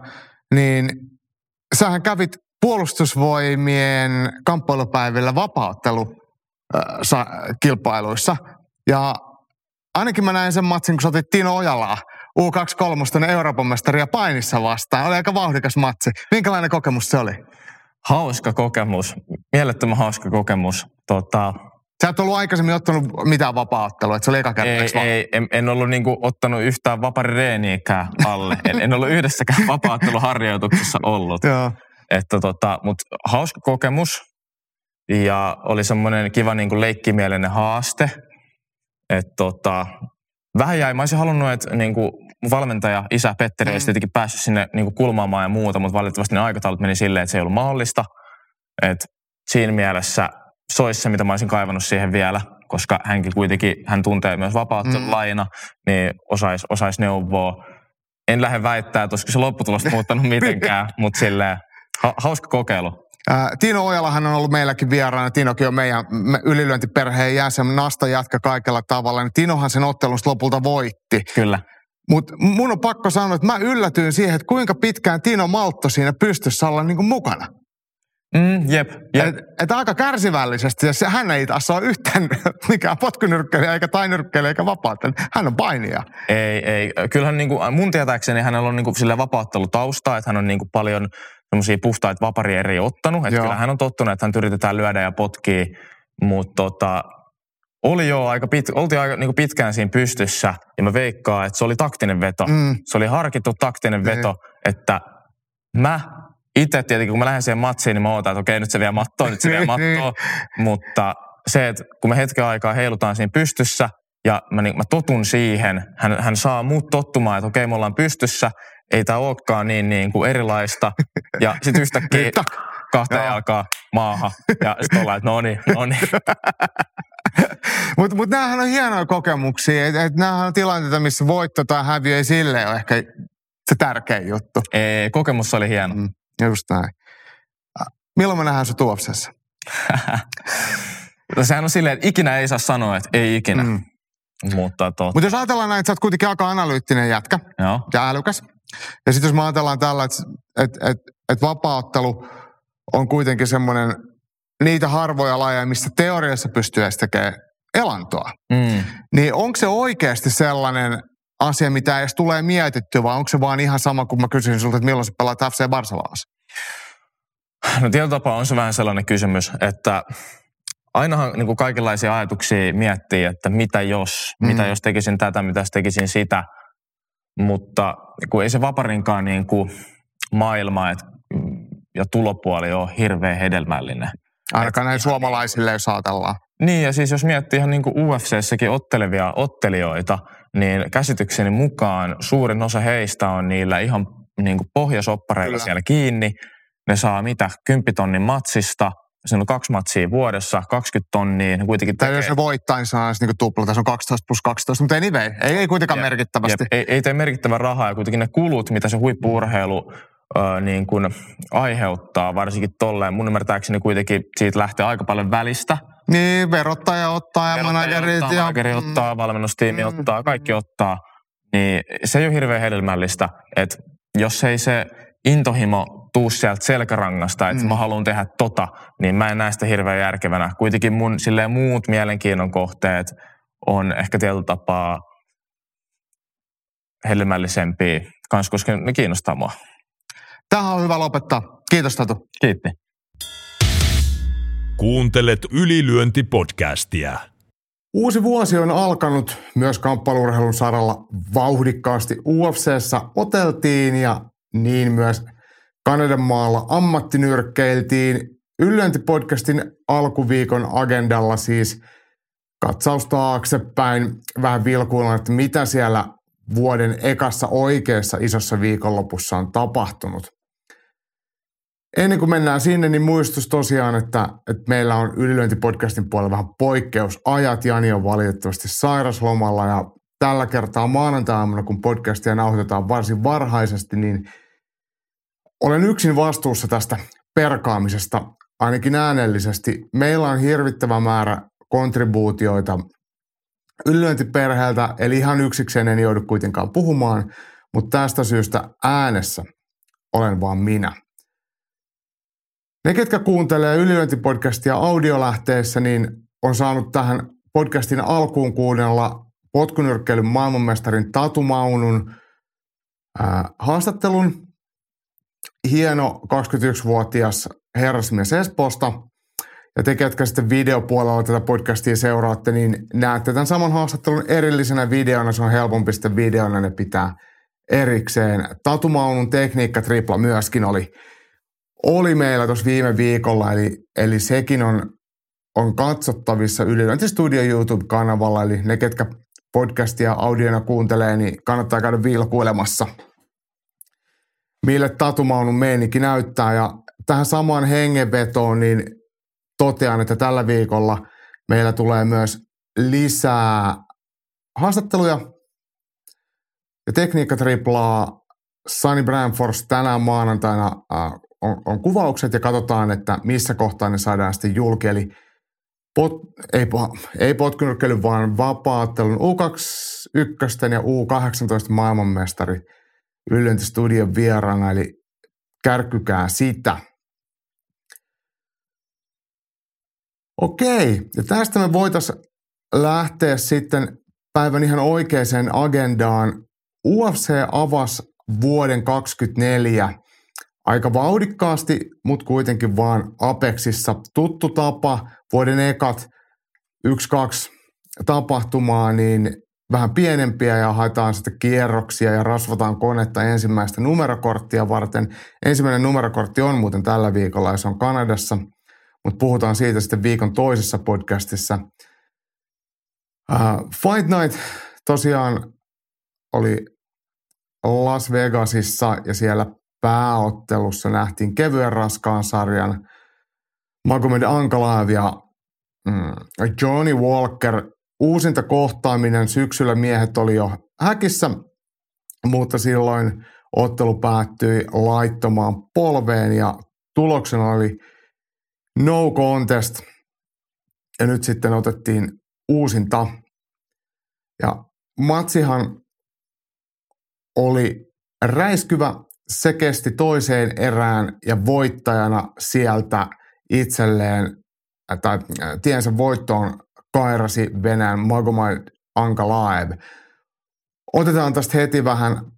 niin sähän kävit puolustusvoimien kamppailupäivillä vapauttelukilpailuissa. Ja ainakin mä näin sen matsin, kun sä otit Tino Ojalaa U23 Euroopan mestaria painissa vastaan. Oli aika vauhdikas matsi. Minkälainen kokemus se oli? Hauska kokemus. Mielettömän hauska kokemus. Tota, Sä et ollut aikaisemmin ottanut mitään vapaa-ottelua, että se oli eka kerta, Ei, ei en, en ollut niinku ottanut yhtään vaparireeniikään alle. en, en ollut yhdessäkään vapaa-otteluharjoituksessa ollut. Joo. Että tota, mutta hauska kokemus ja oli semmoinen kiva niinku leikkimielinen haaste. Että tota, vähän jäi, mä olisin halunnut, että niinku valmentaja, isä Petteri, mm. olisi tietenkin päässyt sinne niinku kulmaamaan ja muuta, mutta valitettavasti ne aikataulut meni silleen, että se ei ollut mahdollista. Et siinä mielessä se olisi se, mitä mä olisin kaivannut siihen vielä, koska hänkin kuitenkin, hän tuntee myös vapauttelulaina, mm. niin osaisi osais neuvoa. En lähde väittää, että olisiko se lopputulosta muuttanut mitenkään, mutta silleen ha, hauska kokeilu. Tino Ojalahan on ollut meilläkin vieraana. Tinokin on meidän ylilyöntiperheen jäsen, Nasta jatka kaikella tavalla. Niin Tinohan sen ottelun lopulta voitti. Kyllä. Mutta mun on pakko sanoa, että mä yllätyin siihen, että kuinka pitkään Tino Maltto siinä pystyssä olla niin mukana. Mm, jep, jep. Et, et aika kärsivällisesti, ja se, hän ei taas ole yhtään mikään potkunyrkkeilijä, eikä tainyrkkeilijä, eikä vapautta. Hän on painija. Ei, ei. Kyllähän niin kuin, mun tietääkseni hänellä on niin kuin, sille vapauttelutausta, että hän on niin kuin, paljon semmoisia puhtaita vaparieriä ottanut. Että kyllä hän on tottunut, että hän yritetään lyödä ja potkii, mutta tota, oli jo aika, pit, oltiin aika niin pitkään siinä pystyssä ja mä veikkaan, että se oli taktinen veto. Mm. Se oli harkittu taktinen veto, mm. että mä itse tietenkin, kun mä lähden siihen matsiin, niin mä ootan, että okei, nyt se vie mattoa, nyt se vie mattoa. Mutta se, että kun me hetken aikaa heilutaan siinä pystyssä ja mä, niin, mä totun siihen, hän, hän saa muut tottumaan, että okei, me ollaan pystyssä, ei tämä olekaan niin, niin kuin erilaista. Ja sitten yhtäkkiä kahteen jalkaa maahan ja sitten ollaan, että no niin, no niin. Mutta mut näähän on hienoja kokemuksia. Että et näähän on tilanteita, missä voitto tai häviö ei silleen ole ehkä se tärkein juttu. Ei, kokemus oli hieno. Mm. Just näin. Milloin me nähdään se tuopsessa? no sehän on silleen, että ikinä ei saa sanoa, että ei ikinä. Mm. Mutta tot... Mut jos ajatellaan näin, että sä oot kuitenkin aika analyyttinen jätkä Joo. ja älykäs. Ja sitten jos me ajatellaan tällä, että et, et, et vapaaottelu on kuitenkin semmoinen niitä harvoja lajeja, missä teoriassa pystyy edes tekemään elantoa. Mm. Niin onko se oikeasti sellainen asia, mitä edes tulee mietittyä, vai onko se vaan ihan sama, kun mä kysyisin sulta, että milloin sä pelaat FC Barcelonassa? No tietyllä tapaa on se vähän sellainen kysymys, että ainahan niin kuin kaikenlaisia ajatuksia miettii, että mitä jos, mm. mitä jos tekisin tätä, mitä jos tekisin sitä. Mutta kun ei se vaparinkaan niin kuin maailma et, ja tulopuoli ole hirveän hedelmällinen. Ainakaan näin suomalaisille, jos ajatellaan. Niin, ja siis jos miettii ihan niin kuin UFCssäkin ottelevia ottelijoita, niin käsitykseni mukaan suurin osa heistä on niillä ihan niin kuin pohjasoppareilla Kyllä. siellä kiinni. Ne saa mitä, kymppitonnin matsista, siinä on kaksi matsia vuodessa, 20 tonnia, ne kuitenkin Tai tekee. jos ne voittaa, niin se on niin tupla. Tässä on 12 plus 12, mutta anyway, ei, ei kuitenkaan Jep, merkittävästi. Jep, ei, ei tee merkittävää rahaa ja kuitenkin ne kulut, mitä se huippuurheilu ö, niin kuin aiheuttaa, varsinkin tolleen. Mun ymmärtääkseni kuitenkin siitä lähtee aika paljon välistä. Niin, verottaja ottaa ja managerit. ottaa, Ja, manageri ottaa, valmennustiimi Mm. ottaa, kaikki ottaa. Niin se ei ole hirveän hedelmällistä, että jos ei se intohimo tuu sieltä selkärangasta, että Mm. mä haluan tehdä tota, niin mä en näe sitä hirveän järkevänä. Kuitenkin mun silleen muut mielenkiinnon kohteet on ehkä tietyllä tapaa hedelmällisempiä, kans koska ne kiinnostaa mua. Tähän on hyvä lopettaa. Kiitos Tatu. Kiitti. Kuuntelet ylilyöntipodcastia. Uusi vuosi on alkanut myös kamppailurheilun saralla vauhdikkaasti. UFCssä oteltiin ja niin myös Kanadan maalla ammattinyrkkeiltiin. Yllyöntipodcastin alkuviikon agendalla siis katsaus taaksepäin. Vähän vilkuillaan, että mitä siellä vuoden ekassa oikeassa isossa viikonlopussa on tapahtunut. Ennen kuin mennään sinne, niin muistus tosiaan, että, että meillä on ylilyöntipodcastin puolella vähän poikkeusajat. Jani on valitettavasti sairaslomalla ja tällä kertaa maanantai-aamuna, kun podcastia nauhoitetaan varsin varhaisesti, niin olen yksin vastuussa tästä perkaamisesta, ainakin äänellisesti. Meillä on hirvittävä määrä kontribuutioita ylilyöntiperheeltä, eli ihan yksikseen en joudu kuitenkaan puhumaan, mutta tästä syystä äänessä olen vaan minä. Ne, ketkä kuuntelee ylilyöntipodcastia audiolähteessä, niin on saanut tähän podcastin alkuun kuunnella potkunyrkkeilyn maailmanmestarin Tatu Maunun ää, haastattelun. Hieno 21-vuotias herrasmies Espoosta. Ja te, ketkä sitten videopuolella tätä podcastia seuraatte, niin näette tämän saman haastattelun erillisenä videona. Se on helpompi sitten videona, ne pitää erikseen. Tatu Maunun tekniikka tripla myöskin oli oli meillä tuossa viime viikolla, eli, eli sekin on, on katsottavissa Ylilöinti Studio YouTube-kanavalla, eli ne, ketkä podcastia audiona kuuntelee, niin kannattaa käydä vilkuilemassa, mille Tatumaunun meininki näyttää. Ja tähän samaan hengenvetoon, niin totean, että tällä viikolla meillä tulee myös lisää haastatteluja ja tekniikkatriplaa. Sunny Bramfors tänään maanantaina äh, on, on kuvaukset ja katsotaan, että missä kohtaa ne saadaan sitten julki. Eli pot, ei, ei potkunyrkkeily, vaan vapaattelun U21 ja U18 maailmanmestari Yllyöntistudion vieraana, eli kärkkykää sitä. Okei, ja tästä me voitaisiin lähteä sitten päivän ihan oikeaan agendaan. UFC avasi vuoden 2024 aika vauhdikkaasti, mutta kuitenkin vaan Apexissa. Tuttu tapa, vuoden ekat yksi, kaksi tapahtumaa, niin vähän pienempiä ja haetaan sitten kierroksia ja rasvataan konetta ensimmäistä numerokorttia varten. Ensimmäinen numerokortti on muuten tällä viikolla ja se on Kanadassa, mutta puhutaan siitä sitten viikon toisessa podcastissa. Uh, Fight Night tosiaan oli Las Vegasissa ja siellä pääottelussa nähtiin kevyen raskaan sarjan Magomed Ankalaev ja mm, Johnny Walker. Uusinta kohtaaminen syksyllä miehet oli jo häkissä, mutta silloin ottelu päättyi laittomaan polveen ja tuloksena oli no contest. Ja nyt sitten otettiin uusinta. Ja matsihan oli räiskyvä se kesti toiseen erään ja voittajana sieltä itselleen, tai tiensä voittoon kairasi Venäjän Magomad Ankalaev. Otetaan tästä heti vähän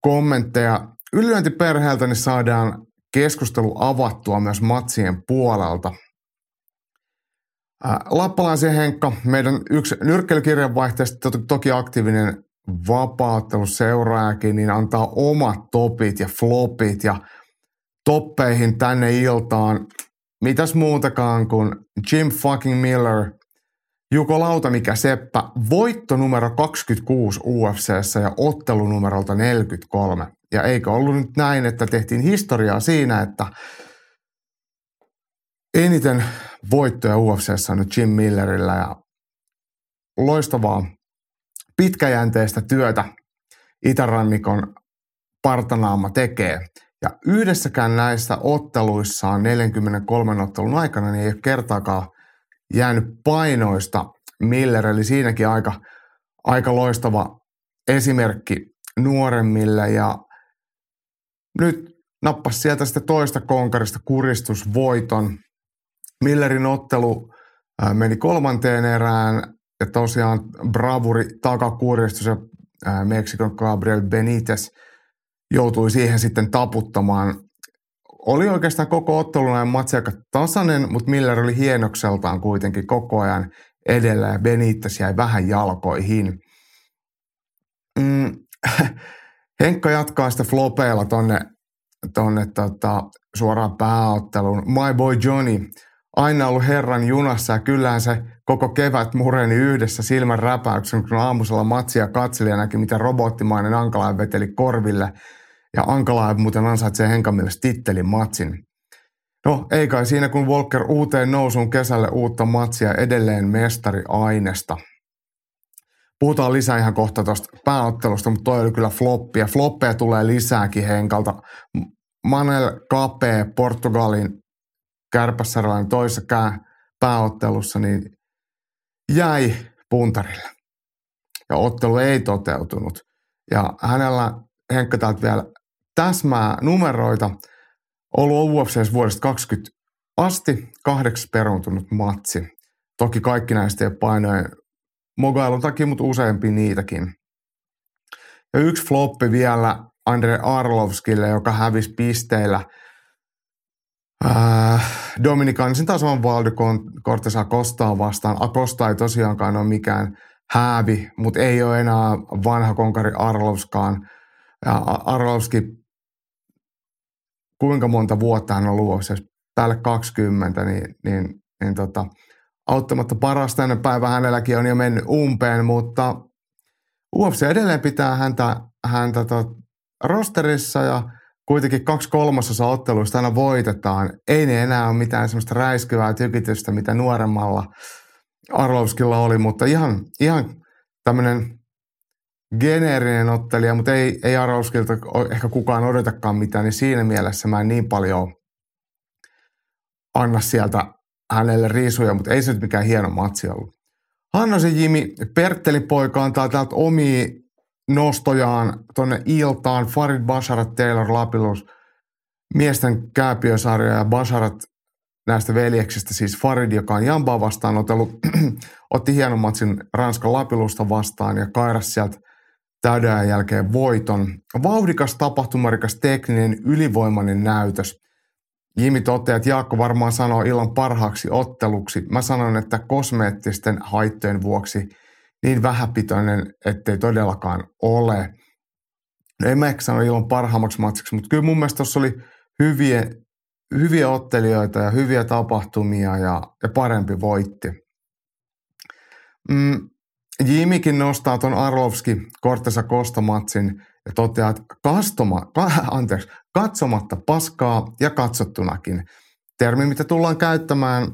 kommentteja. Ylilyöntiperheeltä niin saadaan keskustelu avattua myös matsien puolelta. Lappalaisen Henkka, meidän yksi nyrkkeilykirjanvaihteesta toki aktiivinen vapaatteluseuraajakin, niin antaa omat topit ja flopit ja toppeihin tänne iltaan. Mitäs muutakaan kuin Jim fucking Miller, Juko Lauta, mikä Seppä, voitto numero 26 UFCssä ja ottelu numerolta 43. Ja eikö ollut nyt näin, että tehtiin historiaa siinä, että eniten voittoja UFCssä on nyt Jim Millerillä ja loistavaa pitkäjänteistä työtä Itärannikon partanaama tekee. Ja yhdessäkään näissä otteluissaan 43 ottelun aikana niin ei ole kertaakaan jäänyt painoista Miller, eli siinäkin aika, aika loistava esimerkki nuoremmille ja nyt nappas sieltä sitten toista konkarista kuristusvoiton. Millerin ottelu meni kolmanteen erään ja tosiaan bravuri takakuristus ja Meksikon Gabriel Benitez joutui siihen sitten taputtamaan. Oli oikeastaan koko ottelun ajan matsi aika tasainen, mutta Miller oli hienokseltaan kuitenkin koko ajan edellä ja Benitez jäi vähän jalkoihin. Mm, Henkka jatkaa sitä flopeilla tonne, tonne tota, suoraan pääotteluun. My boy Johnny, aina ollut herran junassa ja kyllähän se koko kevät mureni yhdessä silmän räpäyksen, kun aamusella matsia katseli ja näki, miten robottimainen Ankalaev veteli korville. Ja Ankalaev muuten ansaitsee Henkamille tittelin matsin. No ei kai siinä, kun Walker uuteen nousuun kesälle uutta matsia edelleen mestari ainesta. Puhutaan lisää ihan kohta tuosta pääottelusta, mutta toi oli kyllä floppia. Floppeja tulee lisääkin Henkalta. Manel Kape, Portugalin kärpässäräinen toisessa pääottelussa, niin jäi puntarille. Ja ottelu ei toteutunut. Ja hänellä Henkka täältä vielä täsmää numeroita. Ollut UFC vuodesta 20 asti, kahdeksas peruuntunut matsi. Toki kaikki näistä ei painojen mogailun takia, mutta useampi niitäkin. Ja yksi floppi vielä Andre Arlovskille, joka hävisi pisteillä äh, Dominikansin tason Valdo Cortesa Kostaa vastaan. Akosta ei tosiaankaan ole mikään häävi, mutta ei ole enää vanha konkari Arlovskaan. Arlovski, kuinka monta vuotta hän on luossa, päälle 20, niin, niin, niin tota, auttamatta parasta ennen päivä hänelläkin on jo mennyt umpeen, mutta UFC edelleen pitää häntä, häntä tot, rosterissa ja kuitenkin kaksi kolmasosa otteluista aina voitetaan. Ei ne enää ole mitään semmoista räiskyvää tykitystä, mitä nuoremmalla Arlovskilla oli, mutta ihan, ihan tämmöinen geneerinen ottelija, mutta ei, ei Arlovskilta ehkä kukaan odotakaan mitään, niin siinä mielessä mä en niin paljon anna sieltä hänelle riisuja, mutta ei se nyt mikään hieno matsi ollut. Hannosen Jimi Pertteli-poika antaa täältä omia nostojaan tuonne iltaan. Farid Basharat, Taylor Lapilus, miesten kääpiösarja ja Basharat näistä veljeksistä, siis Farid, joka on Jambaa vastaan otellut, otti hienon matsin Ranskan Lapilusta vastaan ja kairas sieltä täyden jälkeen voiton. Vauhdikas, tapahtumarikas, tekninen, ylivoimainen näytös – Jimi toteaa, että Jaakko varmaan sanoo illan parhaaksi otteluksi. Mä sanon, että kosmeettisten haittojen vuoksi niin vähäpitoinen, ettei todellakaan ole. No en mä ehkä sano illan parhaammaksi matsiksi, mutta kyllä mun mielestä tuossa oli hyviä, hyviä ottelijoita ja hyviä tapahtumia ja, ja parempi voitti. Mm, Jimikin nostaa tuon Arlovski Kortesa Kostomatsin ja toteaa, että kastoma, anteeksi, katsomatta paskaa ja katsottunakin. Termi, mitä tullaan käyttämään,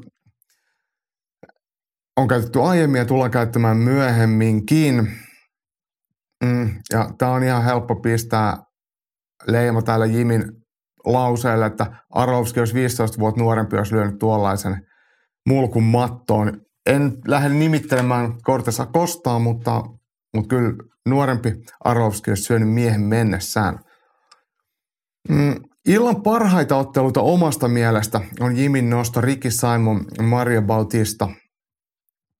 on käytetty aiemmin ja tullaan käyttämään myöhemminkin. Mm, ja tämä on ihan helppo pistää leima täällä Jimin lauseelle, että Arlovski olisi 15 vuotta nuorempi, olisi lyönyt tuollaisen mulkun mattoon. En lähde nimittelemään Kortesa Kostaa, mutta, mutta kyllä nuorempi Arlovski olisi syönyt miehen mennessään. Mm, illan parhaita otteluita omasta mielestä on Jimin nosto Ricky Simon Mario Bautista.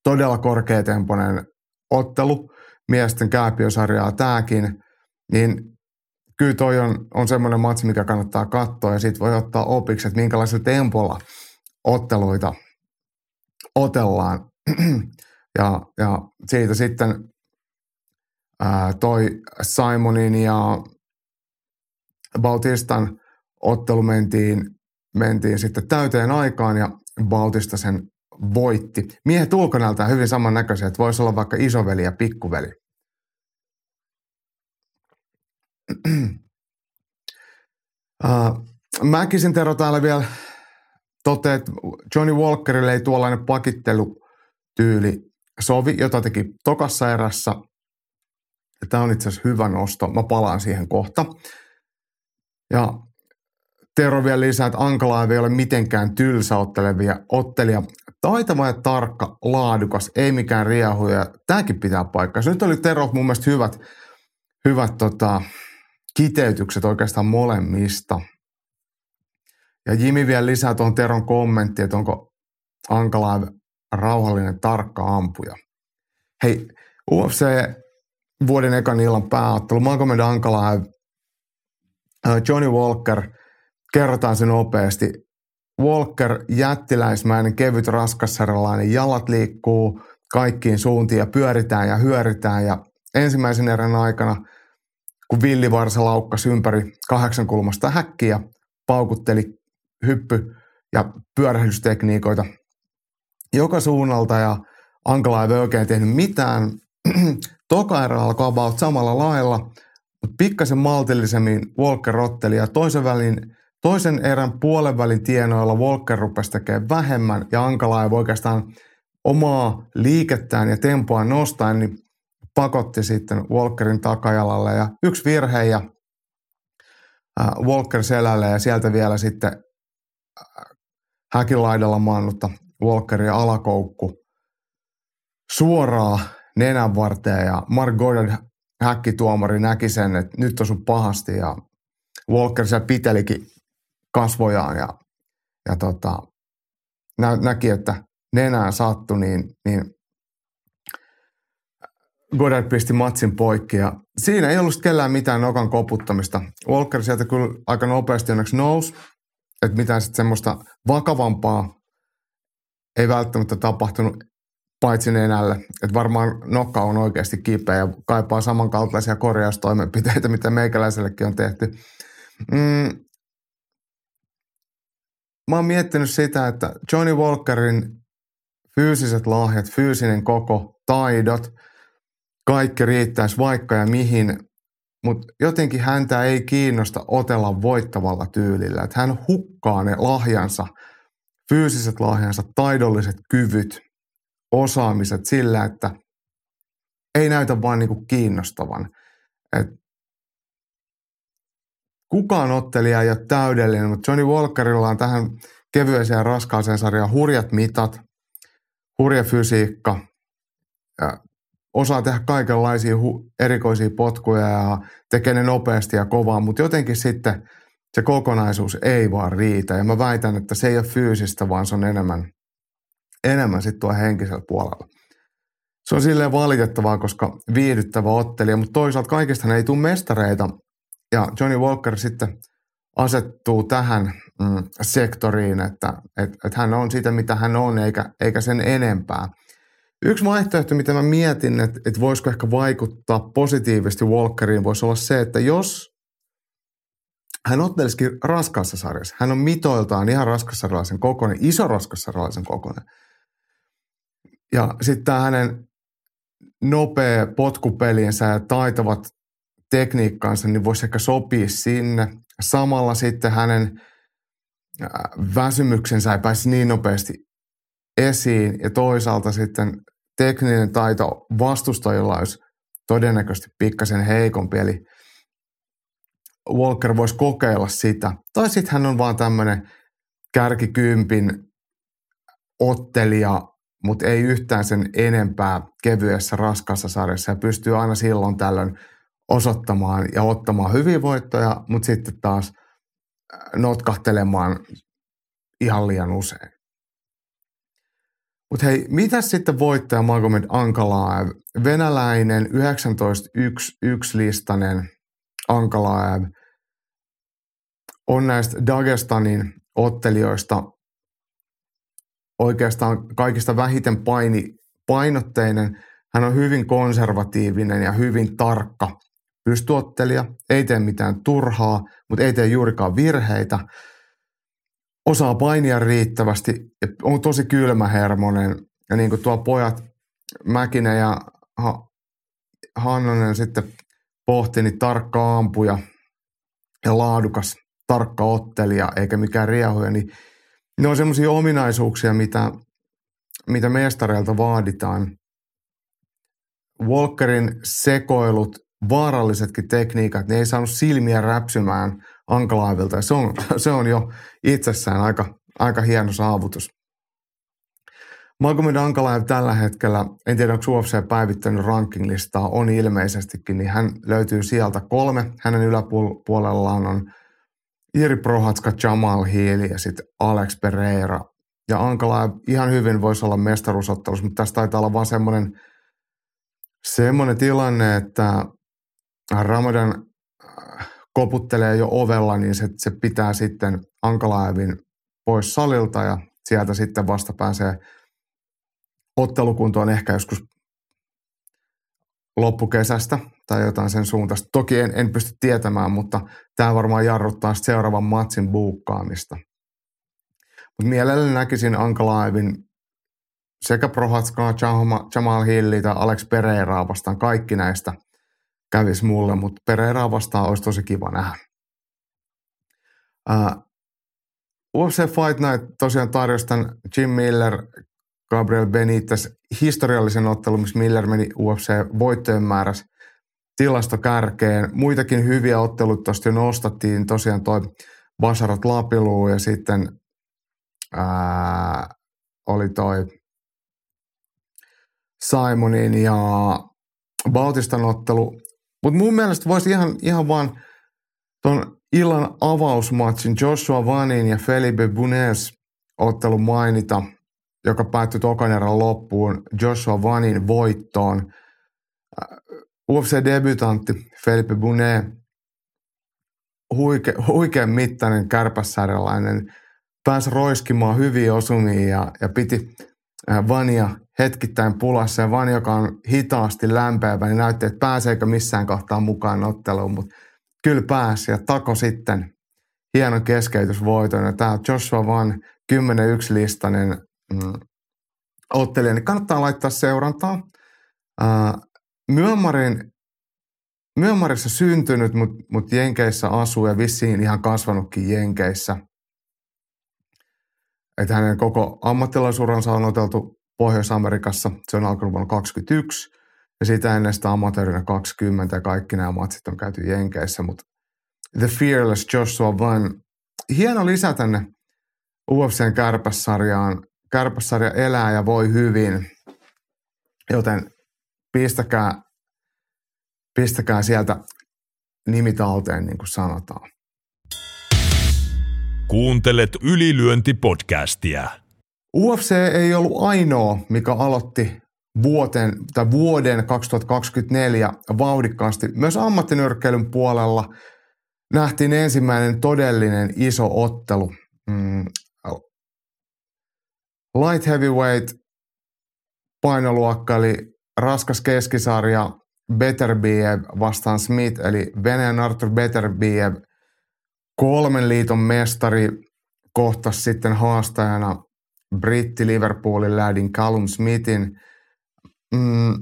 Todella korkeatempoinen ottelu, miesten kääpiösarjaa tämäkin. Niin kyllä toi on, on semmoinen matsi, mikä kannattaa katsoa ja sitten voi ottaa opiksi, että minkälaisella tempolla otteluita otellaan. ja, ja siitä sitten ää, toi Simonin ja Bautistan ottelu mentiin, mentiin sitten täyteen aikaan ja Bautista sen voitti. Miehet ulkonäöltään hyvin samannäköisiä, että voisi olla vaikka isoveli ja pikkuveli. Uh, Mäkisin Tero täällä vielä toteaa, että Johnny Walkerille ei tuollainen pakittelutyyli sovi, jota teki tokassa erässä. Tämä on itse asiassa hyvä nosto. Mä palaan siihen kohta. Ja Tero vielä lisää, että Ankala ei ole mitenkään tylsä ottelevia ottelija. Taitava ja tarkka, laadukas, ei mikään riehuja. Tämäkin pitää paikkaa. Nyt oli Tero mun mielestä hyvät, hyvät tota, kiteytykset oikeastaan molemmista. Ja Jimi vielä lisää tuohon Teron kommentti, että onko Ankala rauhallinen, tarkka ampuja. Hei, UFC vuoden ekan illan pääottelu, Magomed Ankala, Johnny Walker, kerrotaan se nopeasti. Walker, jättiläismäinen, kevyt, raskassarjalainen, jalat liikkuu kaikkiin suuntiin ja pyöritään ja hyöritään ja ensimmäisen erän aikana, kun villivarsa laukkasi ympäri kahdeksan kulmasta häkkiä, paukutteli hyppy- ja pyörähdystekniikoita joka suunnalta ja Ankala ei oikein tehnyt mitään. Toka erä alkoi about samalla lailla, mutta pikkasen maltillisemmin Walker otteli ja toisen, välin, toisen erän puolen välin tienoilla Walker rupesi tekemään vähemmän ja Ankala ei oikeastaan omaa liikettään ja tempoa nostaen, niin pakotti sitten Walkerin takajalalle. Ja yksi virhe ja Walker selälle ja sieltä vielä sitten häkin laidalla maannutta Walkerin alakoukku suoraan nenän varteen ja Mark Gordon häkkituomari näki sen, että nyt on sun pahasti ja Walker siellä pitelikin kasvojaan ja, ja tota, nä, näki, että nenään sattui, niin, niin Goddard pisti matsin poikki ja siinä ei ollut kellään mitään nokan koputtamista. Walker sieltä kyllä aika nopeasti onneksi nousi, että mitään sitten semmoista vakavampaa ei välttämättä tapahtunut paitsi nenälle. Että varmaan nokka on oikeasti kipeä ja kaipaa samankaltaisia korjaustoimenpiteitä, mitä meikäläisellekin on tehty. Mm. Mä oon miettinyt sitä, että Johnny Walkerin fyysiset lahjat, fyysinen koko, taidot, kaikki riittäisi vaikka ja mihin, mutta jotenkin häntä ei kiinnosta otella voittavalla tyylillä. Että hän hukkaa ne lahjansa – fyysiset lahjansa, taidolliset kyvyt, osaamiset sillä, että ei näytä vaan niin kuin kiinnostavan. Et kukaan ottelija ei ole täydellinen, mutta Johnny Walkerilla on tähän kevyeseen ja raskaaseen sarjaan hurjat mitat, hurja fysiikka, ja osaa tehdä kaikenlaisia hu- erikoisia potkuja ja tekee ne nopeasti ja kovaa, mutta jotenkin sitten – se kokonaisuus ei vaan riitä. Ja mä väitän, että se ei ole fyysistä, vaan se on enemmän, enemmän sitten tuo henkisellä puolella. Se on silleen valitettavaa, koska viihdyttävä ottelija, mutta toisaalta kaikista ei tule mestareita. Ja Johnny Walker sitten asettuu tähän mm, sektoriin, että et, et hän on sitä, mitä hän on, eikä, eikä sen enempää. Yksi vaihtoehto, mitä mä mietin, että, että voisiko ehkä vaikuttaa positiivisesti Walkeriin, voisi olla se, että jos hän ottelisikin raskaassa sarjassa. Hän on mitoiltaan ihan raskassarjalaisen kokoinen, iso raskassarjalaisen kokoinen. Ja sitten tämä hänen nopea potkupeliensä ja taitavat tekniikkaansa, niin voisi ehkä sopia sinne. Samalla sitten hänen väsymyksensä ei pääsi niin nopeasti esiin ja toisaalta sitten tekninen taito vastustajilla olisi todennäköisesti pikkasen heikompi. Eli Walker voisi kokeilla sitä. Tai sitten hän on vaan tämmöinen kärkikympin ottelija, mutta ei yhtään sen enempää kevyessä raskassa sarjassa ja pystyy aina silloin tällöin osoittamaan ja ottamaan hyviä voittoja, mutta sitten taas äh, notkahtelemaan ihan liian usein. Mutta hei, mitä sitten voittaja Magomed Ankalaev, venäläinen 19.1 listainen Ankalaev on näistä Dagestanin ottelijoista oikeastaan kaikista vähiten paini, painotteinen. Hän on hyvin konservatiivinen ja hyvin tarkka pystyottelija. Ei tee mitään turhaa, mutta ei tee juurikaan virheitä. Osaa painia riittävästi, on tosi kylmähermonen. Ja niin kuin tuo pojat Mäkinen ja Hannonen sitten pohti, niin tarkka ampuja ja laadukas, tarkka ottelija eikä mikään riehuja, niin ne on semmoisia ominaisuuksia, mitä, mitä mestareilta vaaditaan. Walkerin sekoilut, vaarallisetkin tekniikat, ne ei saanut silmiä räpsymään Ankalaivilta. Se on, se on jo itsessään aika, aika hieno saavutus. Magomed Ankalaev tällä hetkellä, en tiedä onko UFC päivittänyt rankinglistaa, on ilmeisestikin, niin hän löytyy sieltä kolme. Hänen yläpuolellaan on Iri Prohatska, Jamal Hill ja sitten Alex Pereira. Ja Ankalaev ihan hyvin voisi olla mestaruusottelussa, mutta tässä taitaa olla vaan semmoinen, semmoinen tilanne, että Ramadan äh, koputtelee jo ovella, niin se, se pitää sitten Ankalaevin pois salilta ja sieltä sitten vasta pääsee – ottelukuntoon ehkä joskus loppukesästä tai jotain sen suuntaista. Toki en, en pysty tietämään, mutta tämä varmaan jarruttaa seuraavan matsin buukkaamista. Mutta mielelläni näkisin Ankalaevin sekä Prohatskaa, Jamal Hilli tai Alex Pereiraa vastaan. Kaikki näistä kävisi mulle, mutta Pereiraa vastaan olisi tosi kiva nähdä. Uh, UFC Fight Night tosiaan tarjosi tämän Jim Miller Gabriel Benitez historiallisen ottelun, missä Miller meni UFC-voittojen määrässä tilastokärkeen. Muitakin hyviä ottelut tuosta jo nostattiin. Tosiaan toi Basarat Lapilu ja sitten ää, oli toi Simonin ja Bautistan ottelu. Mutta mun mielestä voisi ihan, ihan vaan tuon illan avausmatsin Joshua Vanin ja Felipe Bunez ottelun mainita – joka päättyi tokan erän loppuun Joshua Vanin voittoon. Äh, UFC-debutantti Felipe Bunet, huike, huikean mittainen kärpässärjalainen, pääsi roiskimaan hyviä osumia ja, ja piti äh, Vania hetkittäin pulassa. Ja Vani, joka on hitaasti lämpeävä, niin näytti, että pääseekö missään kohtaa mukaan otteluun, mutta kyllä pääsi ja tako sitten hienon keskeytysvoiton. Ja tämä Joshua Van 10-1 listainen mm, ottelija, niin kannattaa laittaa seurantaa. Myönmarin, Myönmarissa syntynyt, mutta mut Jenkeissä asuu ja vissiin ihan kasvanutkin Jenkeissä. Että hänen koko ammattilaisuransa on oteltu Pohjois-Amerikassa. Se on alkanut vuonna 2021 ja siitä ennen sitä amatöörinä 20 ja kaikki nämä matsit on käyty Jenkeissä. Mutta The Fearless Joshua Van, hieno lisä tänne UFCn kärpässarjaan kärpäsarja elää ja voi hyvin, joten pistäkää, pistäkää sieltä nimitalteen, niin kuin sanotaan. Kuuntelet ylilyöntipodcastia. UFC ei ollut ainoa, mikä aloitti vuoten, tai vuoden 2024 vauhdikkaasti. Myös ammattinyrkkeilyn puolella nähtiin ensimmäinen todellinen iso ottelu. Mm, Light heavyweight painoluokka, eli raskas keskisarja Beterbiev vastaan Smith, eli Venäjän Arthur Beterbiev, kolmen liiton mestari, kohtasi sitten haastajana britti Liverpoolin lähdin Callum Smithin. Mm,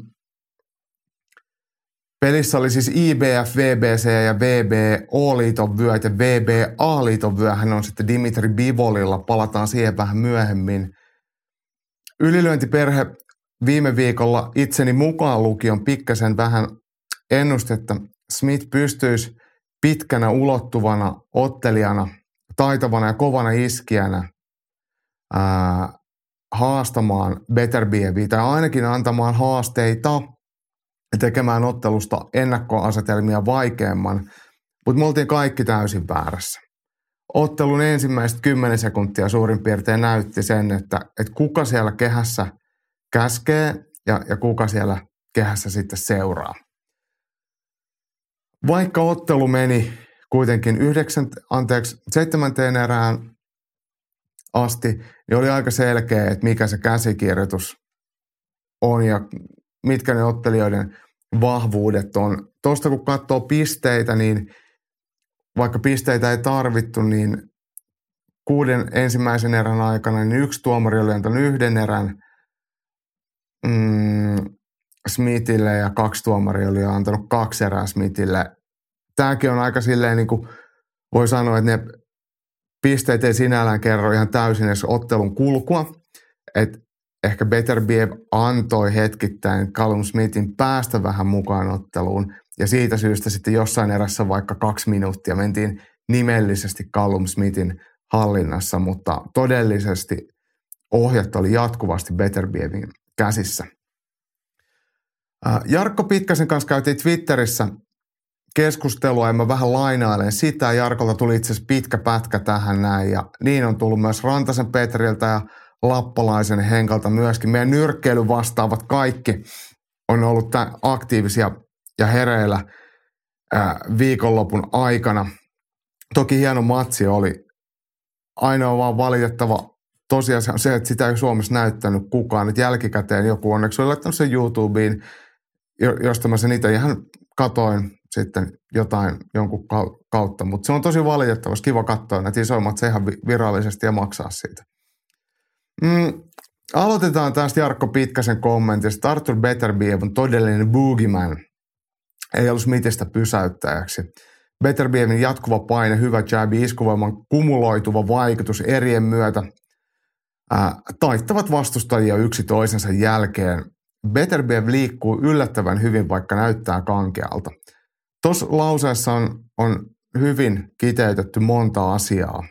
Pelissä oli siis IBF, VBC ja VBO-liiton vyöt ja VBA-liiton vyöhän on sitten Dimitri Bivolilla. Palataan siihen vähän myöhemmin – Ylilyöntiperhe viime viikolla itseni mukaan lukion pikkasen vähän ennustetta. Smith pystyisi pitkänä ulottuvana ottelijana, taitavana ja kovana iskijänä ää, haastamaan Beterbieviä tai ainakin antamaan haasteita ja tekemään ottelusta ennakkoasetelmia vaikeamman, mutta me oltiin kaikki täysin väärässä ottelun ensimmäiset 10 sekuntia suurin piirtein näytti sen, että, että kuka siellä kehässä käskee ja, ja kuka siellä kehässä sitten seuraa. Vaikka ottelu meni kuitenkin yhdeksän, anteeksi, seitsemänteen erään asti, niin oli aika selkeä, että mikä se käsikirjoitus on ja mitkä ne ottelijoiden vahvuudet on. Tuosta kun katsoo pisteitä, niin vaikka pisteitä ei tarvittu, niin kuuden ensimmäisen erän aikana niin yksi tuomari oli antanut yhden erän mm, Smithille ja kaksi tuomaria oli antanut kaksi erää Smithille. Tämäkin on aika silleen niin kuin voi sanoa, että ne pisteet ei sinällään kerro ihan täysin edes ottelun kulkua. Et ehkä Beterbiev antoi hetkittäin Callum Smithin päästä vähän mukaan otteluun. Ja siitä syystä sitten jossain erässä vaikka kaksi minuuttia mentiin nimellisesti Callum Smithin hallinnassa, mutta todellisesti ohjat oli jatkuvasti Beterbievin käsissä. Jarkko Pitkäsen kanssa käytiin Twitterissä keskustelua ja mä vähän lainailen sitä. Jarkolta tuli itse asiassa pitkä pätkä tähän näin ja niin on tullut myös Rantasen Petriltä ja Lappalaisen Henkalta myöskin. Meidän nyrkkeily vastaavat kaikki on ollut aktiivisia ja hereillä viikonlopun aikana. Toki hieno matsi oli. Ainoa vaan valitettava tosiasia on se, että sitä ei Suomessa näyttänyt kukaan. Että jälkikäteen joku onneksi oli laittanut sen YouTubeen, josta mä sen itse ihan katoin sitten jotain jonkun kautta. Mutta se on tosi valitettavasti kiva katsoa näitä isoimmat se ihan virallisesti ja maksaa siitä. Mm, aloitetaan tästä Jarkko Pitkäsen kommentista. Arthur Betterbiev on todellinen boogeyman. Ei ollut Smithistä pysäyttäjäksi. Betterbievin jatkuva paine, hyvä jabi, iskuvoiman kumuloituva vaikutus erien myötä ää, taittavat vastustajia yksi toisensa jälkeen. Betterbiev liikkuu yllättävän hyvin, vaikka näyttää kankealta. Tuossa lauseessa on, on hyvin kiteytetty monta asiaa.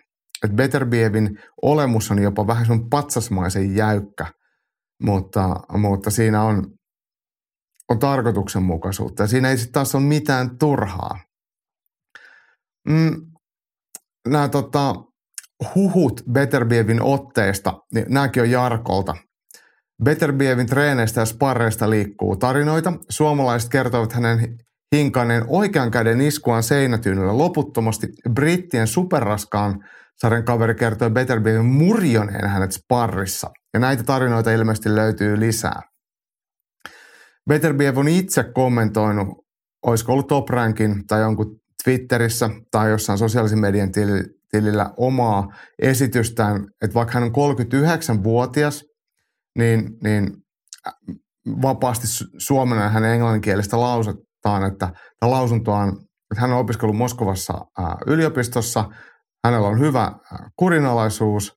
Et Betterbievin olemus on jopa vähän sun patsasmaisen jäykkä, mutta, mutta siinä on, on tarkoituksenmukaisuutta ja siinä ei sitten taas ole mitään turhaa. Mm, nämä tota, huhut Betterbievin otteista, niin nämäkin on Jarkolta. Betterbievin treeneistä ja sparreista liikkuu tarinoita. Suomalaiset kertovat hänen hinkaneen oikean käden iskuaan seinätyynellä loputtomasti. Brittien superraskaan sarjan kaveri kertoi Betterbievin murjoneen hänet sparrissa. Ja näitä tarinoita ilmeisesti löytyy lisää. Betterbiev on itse kommentoinut, olisiko ollut Top Rankin tai jonkun Twitterissä tai jossain sosiaalisen median tilillä omaa esitystään, että vaikka hän on 39-vuotias, niin, niin vapaasti suomena hänen englanninkielistä lausutaan, että lausunto on, että hän on opiskellut Moskovassa yliopistossa, hänellä on hyvä kurinalaisuus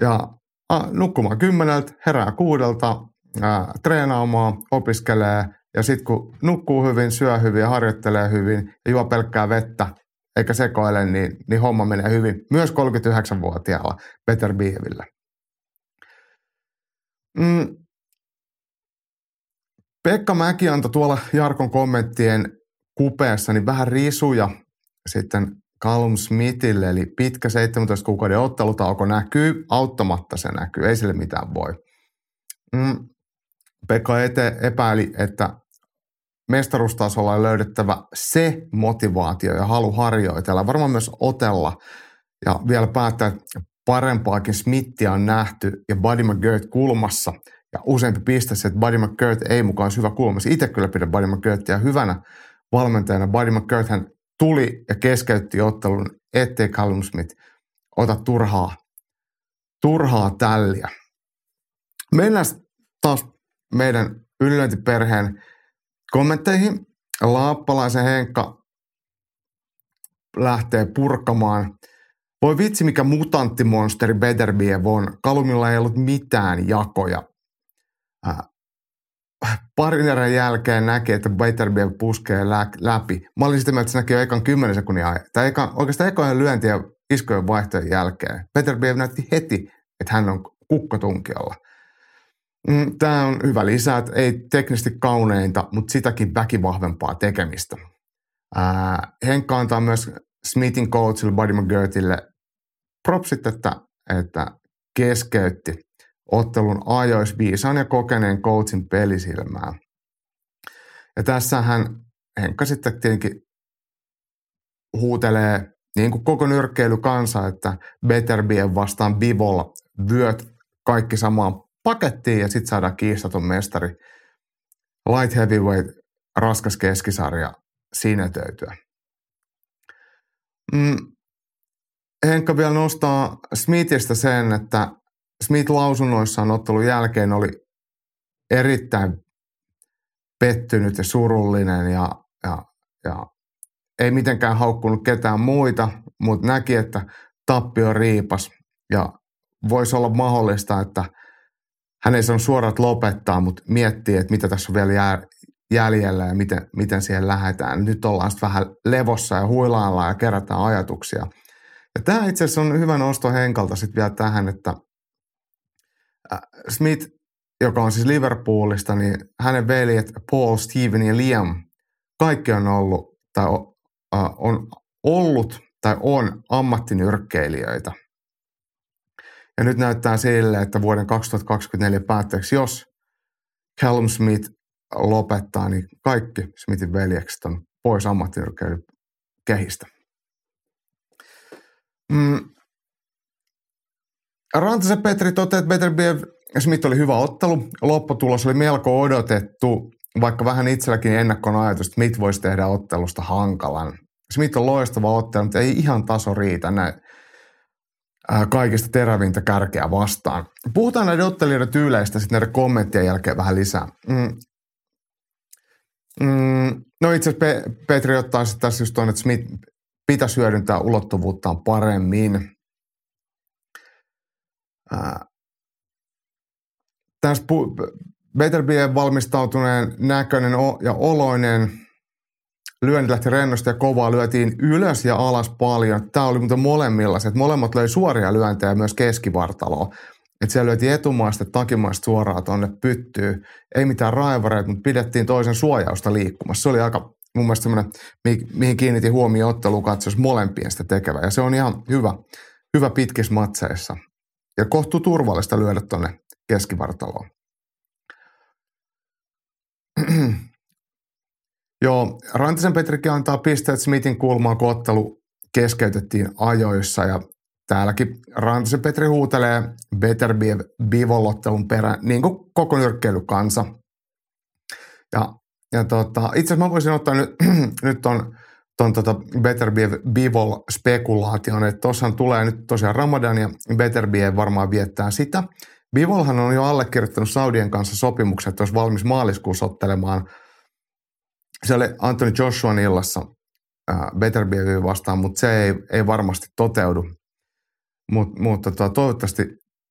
ja nukkumaan kymmeneltä, herää kuudelta, treenaamaan, opiskelee ja sitten kun nukkuu hyvin, syö hyvin harjoittelee hyvin ja juo pelkkää vettä, eikä sekoile, niin, niin homma menee hyvin. Myös 39-vuotiaalla Peter Bievillä. Mm. Pekka Mäki antoi tuolla Jarkon kommenttien kupeessa niin vähän risuja sitten Callum Smithille, eli pitkä 17 kuukauden ottelutauko näkyy, auttamatta se näkyy, ei sille mitään voi. Mm. Pekka ete, epäili, että mestaruustasolla on löydettävä se motivaatio ja halu harjoitella, varmaan myös otella ja vielä päättää, että parempaakin Smithia on nähty ja Buddy McGirt kulmassa ja useampi piste se, että Buddy McGirt ei mukaan hyvä kulmassa. Itse kyllä pidän Buddy McGirtia hyvänä valmentajana. Buddy McGirt hän tuli ja keskeytti ottelun, ettei Callum Smith ota turhaa, turhaa tälliä. Mennään taas meidän ylilöintiperheen kommentteihin. Laappalaisen Henkka lähtee purkamaan. Voi vitsi, mikä mutanttimonsteri Beterbiev on. Kalumilla ei ollut mitään jakoja. Äh, parin erän jälkeen näkee, että Beterbiev puskee lä- läpi. Mä olin sitä mieltä, että se näki jo ekan 10 sekunnin ajan. Tai eka, oikeastaan ekojen lyöntiä iskojen vaihtojen jälkeen. Beterbiev näytti heti, että hän on kukkotunkiolla. Mm, Tämä on hyvä lisä, että ei teknisesti kauneinta, mutta sitäkin väkivahvempaa tekemistä. Ää, Henkka antaa myös Smithin coachille Buddy McGirtille propsit, että, että keskeytti ottelun ajois viisaan ja kokeneen coachin pelisilmää. Ja tässähän Henkka sitten tietenkin huutelee niin kuin koko nyrkkeilykansa, että Betterbien vastaan Bivol vyöt kaikki samaan pakettiin ja sitten saadaan kiistaton mestari light heavyweight raskas keskisarja sinetöityä. Mm. Henkka vielä nostaa Smithistä sen, että Smith lausunnoissaan ottelun jälkeen oli erittäin pettynyt ja surullinen ja, ja, ja ei mitenkään haukkunut ketään muita, mutta näki, että tappio riipas ja voisi olla mahdollista, että hän ei saanut suoraan lopettaa, mutta miettii, että mitä tässä on vielä jäljellä ja miten, miten siihen lähdetään. Nyt ollaan sitten vähän levossa ja huilaillaan ja kerätään ajatuksia. Ja tämä itse asiassa on hyvä nosto Henkalta sitten vielä tähän, että Smith, joka on siis Liverpoolista, niin hänen veljet Paul, Steven ja Liam, kaikki on ollut tai on ollut tai on ammattinyrkkeilijöitä. Ja nyt näyttää sille, että vuoden 2024 päätteeksi, jos Callum Smith lopettaa, niin kaikki Smithin veljekset on pois ammattinyrkkeilyn kehistä. Mm. Rantasen Petri toteaa, että Beterbiev Smith oli hyvä ottelu. Lopputulos oli melko odotettu, vaikka vähän itselläkin ennakkon ajatus, että Smith voisi tehdä ottelusta hankalan. Smith on loistava ottelu, mutta ei ihan taso riitä näin kaikista terävintä kärkeä vastaan. Puhutaan näiden ottelijoiden tyyleistä sitten näiden kommenttien jälkeen vähän lisää. Mm. Mm. No itse asiassa Petri ottaa sitten tässä just tuon, että Smith pitäisi hyödyntää ulottuvuuttaan paremmin. Tässä pu- Beterbien valmistautuneen näköinen ja oloinen lyönti lähti rennosti ja kovaa, lyötiin ylös ja alas paljon. Tämä oli muuten molemmilla se, että molemmat löi suoria lyöntejä myös keskivartaloon. Että siellä lyötiin etumaista takimaista suoraan tuonne pyttyy. Ei mitään raivareita, mutta pidettiin toisen suojausta liikkumassa. Se oli aika mun mielestä semmoinen, mihin kiinnitin huomioon ottelukatsos molempien sitä tekevä. Ja se on ihan hyvä, hyvä pitkissä matseissa. Ja kohtuu turvallista lyödä tuonne keskivartaloon. Joo, Rantisen Petrikin antaa pisteet Smithin kulmaan, kun ottelu keskeytettiin ajoissa ja täälläkin Rantisen Petri huutelee Better Bivolottelun perään, niin kuin koko nyrkkeilykansa. Ja, ja tota, itse asiassa mä voisin ottaa nyt, nyt on ton tota Better Bivol spekulaation, että tuossahan tulee nyt tosiaan Ramadan ja Better varmaan viettää sitä. Bivolhan on jo allekirjoittanut Saudien kanssa sopimukset, että olisi valmis maaliskuussa ottelemaan – se oli Anthony Joshuan illassa äh, Beterbieviä vastaan, mutta se ei, ei varmasti toteudu. Mut, mutta tota, toivottavasti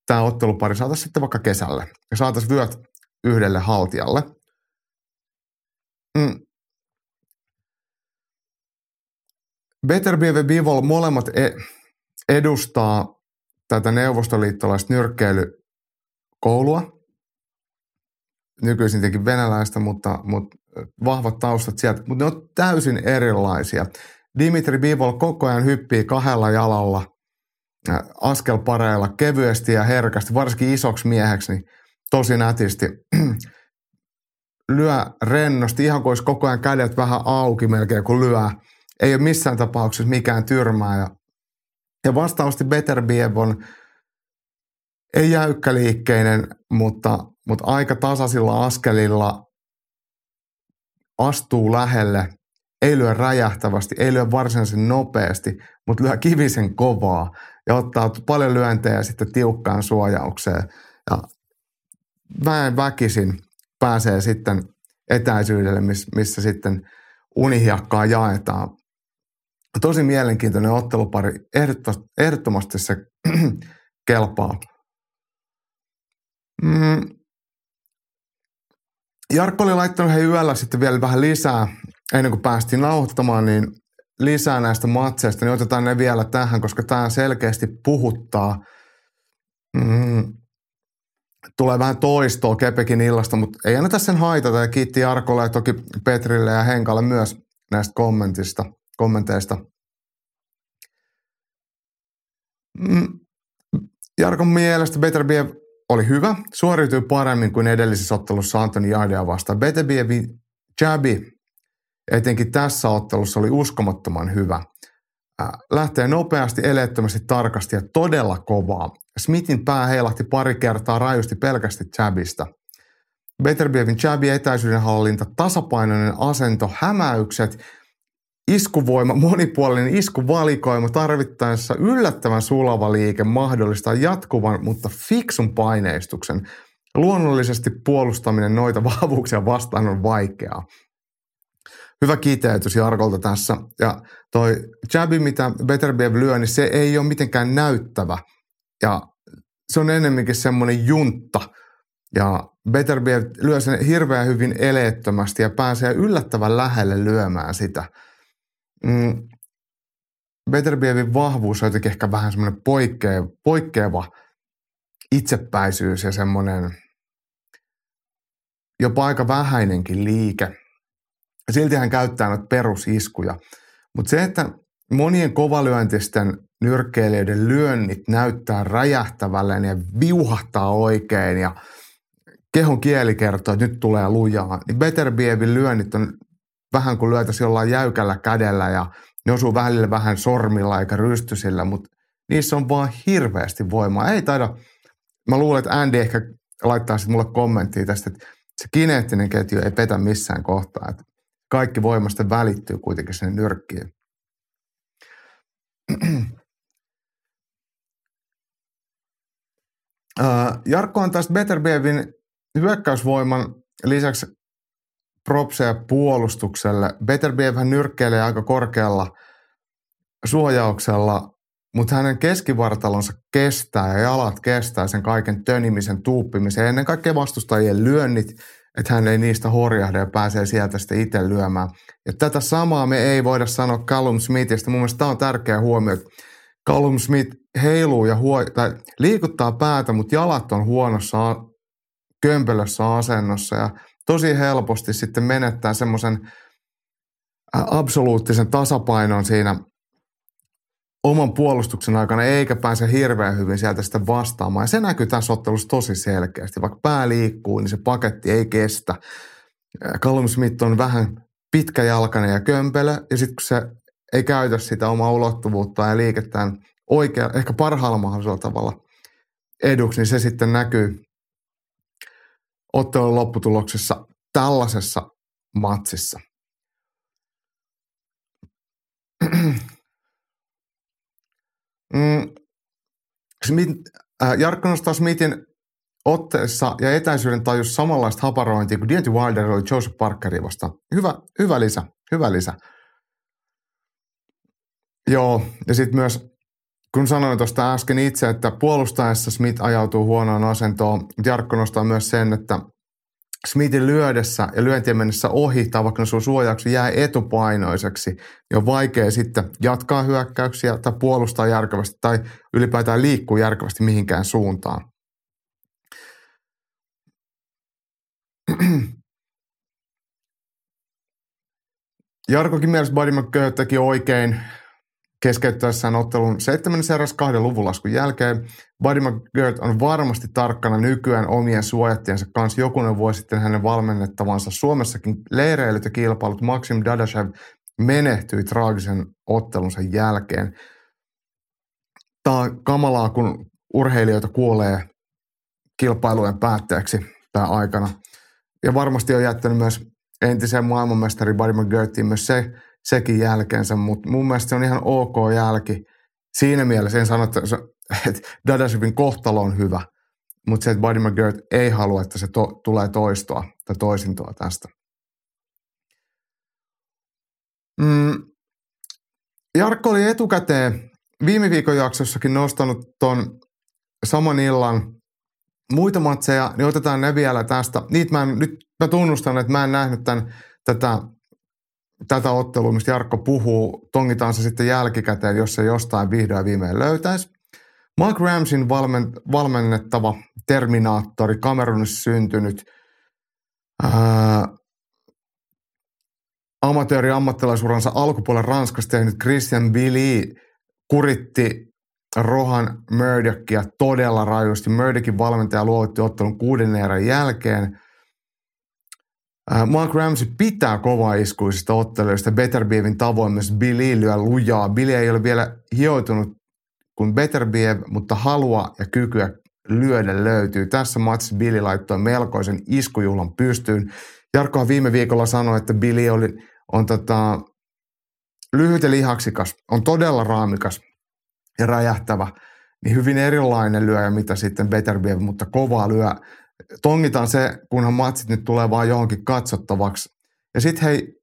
tämä ottelupari saataisiin sitten vaikka kesälle ja saataisiin vyöt yhdelle haltijalle. Mm. Beterbiev ja Bivol molemmat e- edustaa tätä neuvostoliittolaista nyrkkeilykoulua. Nykyisin tietenkin venäläistä, mutta, mutta vahvat taustat sieltä, mutta ne on täysin erilaisia. Dimitri Bivol koko ajan hyppii kahdella jalalla askelpareilla kevyesti ja herkästi, varsinkin isoksi mieheksi, niin tosi nätisti. lyö rennosti, ihan kuin olisi koko ajan kädet vähän auki melkein, kun lyö. Ei ole missään tapauksessa mikään tyrmää. Ja, ja vastaavasti Beterbiev on ei jäykkäliikkeinen, mutta, mutta aika tasaisilla askelilla astuu lähelle, ei lyö räjähtävästi, ei lyö varsinaisen nopeasti, mutta lyö kivisen kovaa ja ottaa paljon lyöntejä sitten tiukkaan suojaukseen. Ja väen väkisin pääsee sitten etäisyydelle, missä sitten unihiakkaa jaetaan. Tosi mielenkiintoinen ottelupari. Ehdottomasti se kelpaa. Mm, Jarkko oli laittanut he yöllä sitten vielä vähän lisää, ennen kuin päästiin nauhoittamaan, niin lisää näistä matseista, niin otetaan ne vielä tähän, koska tämä selkeästi puhuttaa. Mm, tulee vähän toistoa Kepekin illasta, mutta ei anneta sen haitata. Ja kiitti Jarkolle ja toki Petrille ja Henkalle myös näistä kommentista, kommenteista. Mm, Jarkon mielestä Better Be oli hyvä, suoriutui paremmin kuin edellisessä ottelussa Antoni Jardea vastaan. Betebievi Jabi etenkin tässä ottelussa oli uskomattoman hyvä. Lähtee nopeasti, eleettömästi, tarkasti ja todella kovaa. Smithin pää heilahti pari kertaa rajusti pelkästi Jabista. Beterbievin Jabi etäisyyden hallinta, tasapainoinen asento, hämäykset – Iskuvoima, monipuolinen iskuvalikoima tarvittaessa yllättävän sulava liike mahdollistaa jatkuvan, mutta fiksun paineistuksen. Luonnollisesti puolustaminen noita vahvuuksia vastaan on vaikeaa. hyvä kiteytys Jarkolta tässä. Ja toi jabi, mitä Beterbiev lyö, niin se ei ole mitenkään näyttävä. Ja se on enemmänkin semmoinen juntta. Ja Beterbiev lyö sen hirveän hyvin eleettömästi ja pääsee yllättävän lähelle lyömään sitä. Mm. Beterbievin vahvuus on jotenkin ehkä vähän semmoinen poikkeava, poikkeava itsepäisyys ja semmoinen jopa aika vähäinenkin liike. Silti hän käyttää noita perusiskuja. Mutta se, että monien kovalyöntisten nyrkkeilijöiden lyönnit näyttää räjähtävälle ja viuhahtaa oikein ja kehon kieli kertoo, että nyt tulee lujaa, niin Beterbievin lyönnit on vähän kuin lyötäisiin jollain jäykällä kädellä ja ne osuu välillä vähän sormilla eikä rystysillä, mutta niissä on vaan hirveästi voimaa. Ei taida, mä luulen, että Andy ehkä laittaa sitten mulle kommenttia tästä, että se kineettinen ketju ei petä missään kohtaa. Että kaikki voimasta välittyy kuitenkin sinne nyrkkiin. Jarkko on taas Beterbievin hyökkäysvoiman lisäksi propseja puolustukselle. hän nyrkkeilee aika korkealla suojauksella, mutta hänen keskivartalonsa kestää ja jalat kestää sen kaiken tönimisen, tuuppimisen ennen kaikkea vastustajien lyönnit, että hän ei niistä horjahda ja pääsee sieltä sitten itse lyömään. Ja tätä samaa me ei voida sanoa Callum Smithistä. Mun mielestä tämä on tärkeä huomio, että Callum Smith heiluu ja huo, tai liikuttaa päätä, mutta jalat on huonossa kömpelössä asennossa ja tosi helposti sitten menettää semmoisen absoluuttisen tasapainon siinä oman puolustuksen aikana, eikä pääse hirveän hyvin sieltä sitten vastaamaan. Ja se näkyy tässä ottelussa tosi selkeästi. Vaikka pää liikkuu, niin se paketti ei kestä. Callum Smith on vähän pitkäjalkainen ja kömpelö, ja sitten kun se ei käytä sitä omaa ulottuvuutta ja liikettään oikea, ehkä parhaalla mahdollisella tavalla eduksi, niin se sitten näkyy ottelun lopputuloksessa tällaisessa matsissa. mm, Smith, äh, Jarkko nostaa Smithin otteessa ja etäisyyden tajus samanlaista haparointia kuin Deontay Wilder oli Joseph Parkeria vastaan. Hyvä, hyvä lisä, hyvä lisä. Joo, ja sitten myös, kun sanoin tuosta äsken itse, että puolustaessa Smith ajautuu huonoon asentoon, Jarkko nostaa myös sen, että Smithin lyödessä ja lyöntien mennessä ohi, tai vaikka sun suojauksi jää etupainoiseksi, niin on vaikea sitten jatkaa hyökkäyksiä tai puolustaa järkevästi tai ylipäätään liikkuu järkevästi mihinkään suuntaan. Jarkokin mielestä Buddy McGirt teki oikein keskeyttäessään ottelun seitsemännessä erässä kahden luvun laskun jälkeen. Buddy McGirt on varmasti tarkkana nykyään omien suojattiensa kanssa. Jokunen vuosi sitten hänen valmennettavansa Suomessakin leireilyt ja kilpailut Maxim Dadashev menehtyi traagisen ottelunsa jälkeen. Tämä on kamalaa, kun urheilijoita kuolee kilpailujen päätteeksi tämä aikana. Ja varmasti on jättänyt myös entisen maailmanmestari Buddy McGirtiin myös se, sekin jälkeensä, mutta mun mielestä se on ihan ok jälki. Siinä mielessä en sano, että, että Dadashevin kohtalo on hyvä, mutta se, että Buddy McGirt ei halua, että se to, tulee toistoa tai toisintoa tästä. Mm. Jarkko oli etukäteen viime viikon jaksossakin nostanut ton saman illan muita matseja, niin otetaan ne vielä tästä. Niitä mä en, nyt mä tunnustan, että mä en nähnyt tämän, tätä tätä ottelua, mistä Jarkko puhuu, tongitaan se sitten jälkikäteen, jos se jostain vihdoin viimein löytäisi. Mark Ramsin valmen, valmennettava Terminaattori, Kamerunissa syntynyt amatööri ammattilaisuransa alkupuolella Ranskassa tehnyt Christian Billy kuritti Rohan Murdockia todella rajusti. Murdockin valmentaja luovutti ottelun kuuden erän jälkeen – Mark Ramsey pitää kova iskuisista otteluista Beterbievin tavoin myös Billy lyö lujaa. Billy ei ole vielä hioitunut kuin Beterbiev, mutta halua ja kykyä lyödä löytyy. Tässä matsissa Billy laittoi melkoisen iskujuhlan pystyyn. Jarkkohan viime viikolla sanoi, että Billy oli, on tota, lyhyt ja lihaksikas, on todella raamikas ja räjähtävä. Niin hyvin erilainen lyöjä, mitä sitten Beterbiev, mutta kovaa lyö tongitaan se, kunhan matsit nyt tulee vaan johonkin katsottavaksi. Ja sitten hei,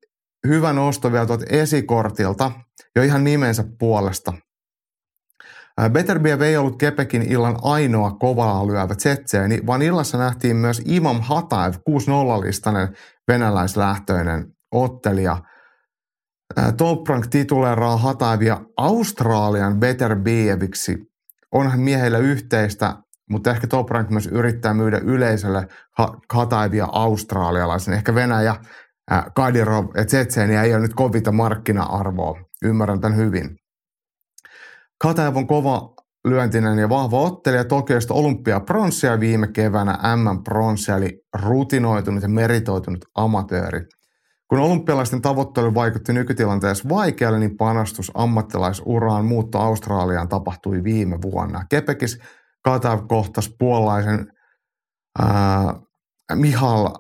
hyvä nosto vielä tuolta esikortilta, jo ihan nimensä puolesta. Beterbiev ei ollut Kepekin illan ainoa kovaa lyövä tsetseeni, vaan illassa nähtiin myös Imam Hataev, 6-0-listainen venäläislähtöinen ottelija. Top Rank tituleeraa Hataevia Australian Beterbieviksi. Onhan miehillä yhteistä, mutta ehkä Top Rank myös yrittää myydä yleisölle Hataevia australialaisen. Ehkä Venäjä, Kadirov ja Tsetseeniä ei ole nyt kovita markkina-arvoa. Ymmärrän tämän hyvin. Kataev on kova lyöntinen ja vahva ottelija Tokiosta olympiapronssia viime keväänä M-pronssia, eli rutinoitunut ja meritoitunut amatööri. Kun olympialaisten tavoittelu vaikutti nykytilanteessa vaikealle, niin panostus ammattilaisuraan muutto Australiaan tapahtui viime vuonna. Kepekis Kataev kohtasi puolaisen ää, Mihal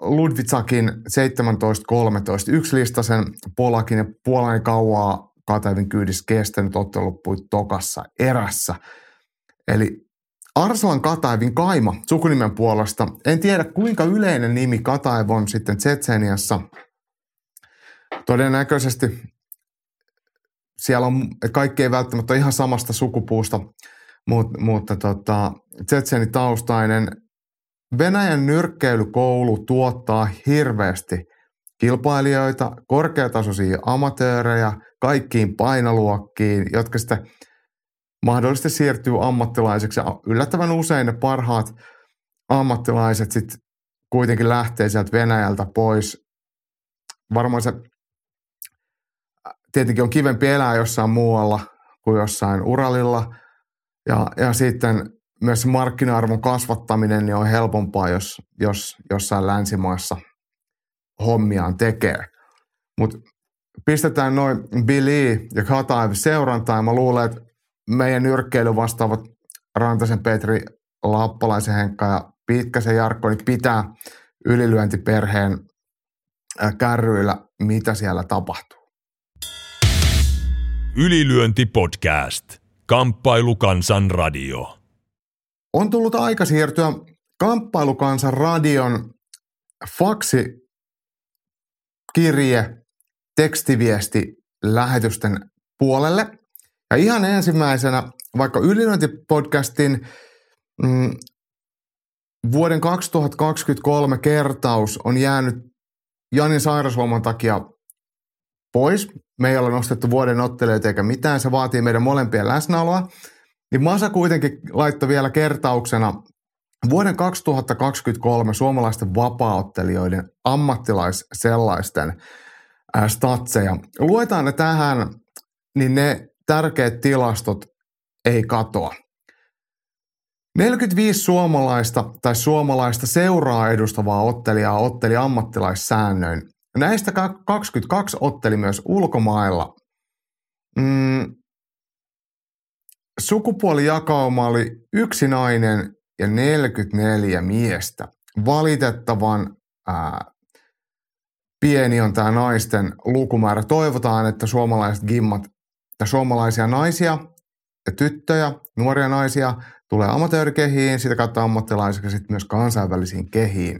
Ludvitsakin 17-13 yksilistasen Polakin ja Puolan kauaa Kataevin kyydissä kestänyt ottelu loppui tokassa erässä. Eli Arslan Kataevin kaima sukunimen puolesta. En tiedä kuinka yleinen nimi Kataev on sitten Tsetseniassa. Todennäköisesti siellä on, kaikki ei välttämättä ihan samasta sukupuusta, mutta, mutta tota, taustainen Venäjän nyrkkeilykoulu tuottaa hirveästi kilpailijoita, korkeatasoisia amatöörejä, kaikkiin painoluokkiin, jotka sitten mahdollisesti siirtyy ammattilaiseksi. Yllättävän usein ne parhaat ammattilaiset sitten kuitenkin lähtee sieltä Venäjältä pois. Varmaan se tietenkin on kivempi elää jossain muualla kuin jossain Uralilla. Ja, ja sitten myös markkina-arvon kasvattaminen niin on helpompaa, jos, jos jossain länsimaassa hommiaan tekee. Mutta pistetään noin Billy ja Kataev seurantaan. Ja mä luulen, että meidän nyrkkeily vastaavat Rantasen Petri, Lappalaisen Henkka ja Pitkäsen Jarkko niin pitää ylilyöntiperheen kärryillä, mitä siellä tapahtuu. Ylilyönti podcast. Kamppailukansan radio. On tullut aika siirtyä Kamppailukansan radion faksi kirje tekstiviesti lähetysten puolelle. Ja ihan ensimmäisenä, vaikka Ylinointipodcastin mm, vuoden 2023 kertaus on jäänyt Janin sairausloman takia pois. Me ei ole nostettu vuoden ottelijoita eikä mitään, se vaatii meidän molempien läsnäoloa. Niin Masa kuitenkin laittoi vielä kertauksena vuoden 2023 suomalaisten vapaaottelijoiden ammattilais sellaisten statseja. Luetaan ne tähän, niin ne tärkeät tilastot ei katoa. 45 suomalaista tai suomalaista seuraa edustavaa ottelijaa otteli ammattilaissäännöin. Näistä 22 otteli myös ulkomailla. Mm, sukupuolijakauma oli yksi nainen ja 44 miestä. Valitettavan ää, pieni on tämä naisten lukumäärä. Toivotaan, että suomalaiset gimmat ja suomalaisia naisia ja tyttöjä, nuoria naisia tulee amatöörikehiin, sitä kautta ammattilaisiksi sitten myös kansainvälisiin kehiin.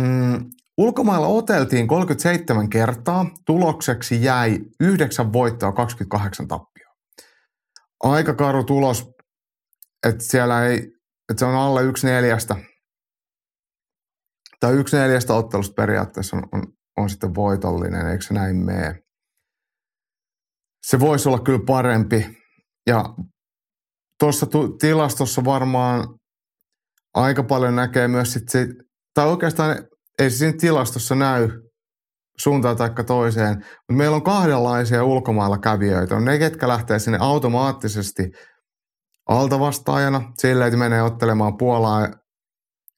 Mm, ulkomailla oteltiin 37 kertaa, tulokseksi jäi 9 voittoa 28 tappioa. Aika karu tulos, että siellä ei, että se on alle yksi neljästä tai yksi neljästä ottelusta periaatteessa on, on, on sitten voitollinen, eikö se näin mene? Se voisi olla kyllä parempi. Ja tuossa tilastossa varmaan aika paljon näkee myös sit tai oikeastaan ei se siinä tilastossa näy suuntaan tai toiseen, mutta meillä on kahdenlaisia ulkomailla kävijöitä. On ne, ketkä lähtee sinne automaattisesti altavastaajana, sille, että menee ottelemaan Puolaa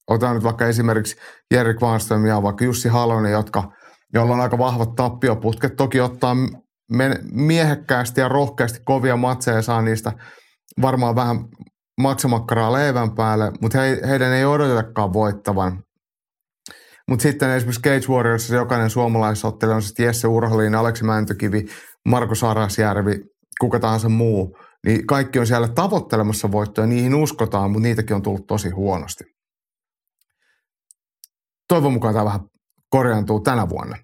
Otan nyt vaikka esimerkiksi Jerry Kvarnström ja vaikka Jussi Halonen, jotka, joilla on aika vahvat tappioputket. Toki ottaa miehekkäästi ja rohkeasti kovia matseja ja saa niistä varmaan vähän maksamakkaraa leivän päälle, mutta he, heidän ei odotetakaan voittavan. Mutta sitten esimerkiksi Cage Warriors, jokainen suomalaisottelija on sitten Jesse Urholin, Aleksi Mäntykivi, Marko Sarasjärvi, kuka tahansa muu, niin kaikki on siellä tavoittelemassa voittoja, niihin uskotaan, mutta niitäkin on tullut tosi huonosti toivon mukaan tämä vähän korjaantuu tänä vuonna.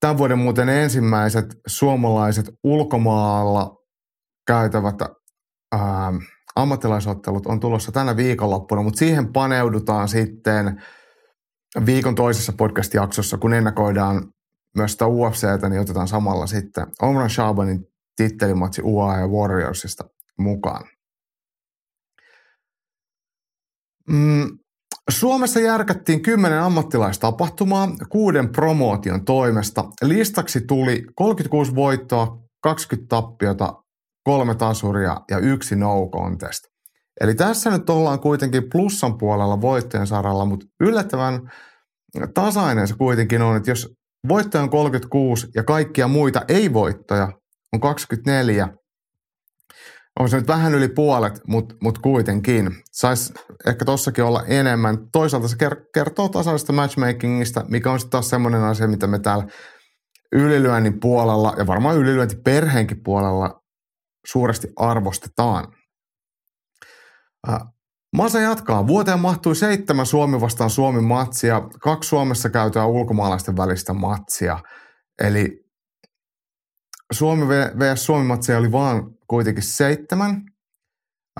Tämän vuoden muuten ensimmäiset suomalaiset ulkomaalla käytävät ää, ammattilaisottelut on tulossa tänä viikonloppuna, mutta siihen paneudutaan sitten viikon toisessa podcast-jaksossa, kun ennakoidaan myös sitä UFCtä, niin otetaan samalla sitten Omran Shabanin tittelimatsi UAE Warriorsista mukaan. Mm, Suomessa järkättiin kymmenen ammattilaistapahtumaa kuuden promootion toimesta. Listaksi tuli 36 voittoa, 20 tappiota, kolme tasuria ja yksi no contest. Eli tässä nyt ollaan kuitenkin plussan puolella voittojen saralla, mutta yllättävän tasainen se kuitenkin on, että jos voittoja on 36 ja kaikkia muita ei-voittoja on 24, on se nyt vähän yli puolet, mutta mut kuitenkin. Saisi ehkä tossakin olla enemmän. Toisaalta se kertoo tasaisesta matchmakingista, mikä on sitten taas semmoinen asia, mitä me täällä ylilyönnin puolella ja varmaan ylilyöntiperheenkin puolella suuresti arvostetaan. Masa jatkaa. Vuoteen mahtui seitsemän Suomi vastaan Suomi matsia, kaksi Suomessa käytyä ulkomaalaisten välistä matsia. Eli Suomi vs. Suomi matsia oli vaan kuitenkin seitsemän.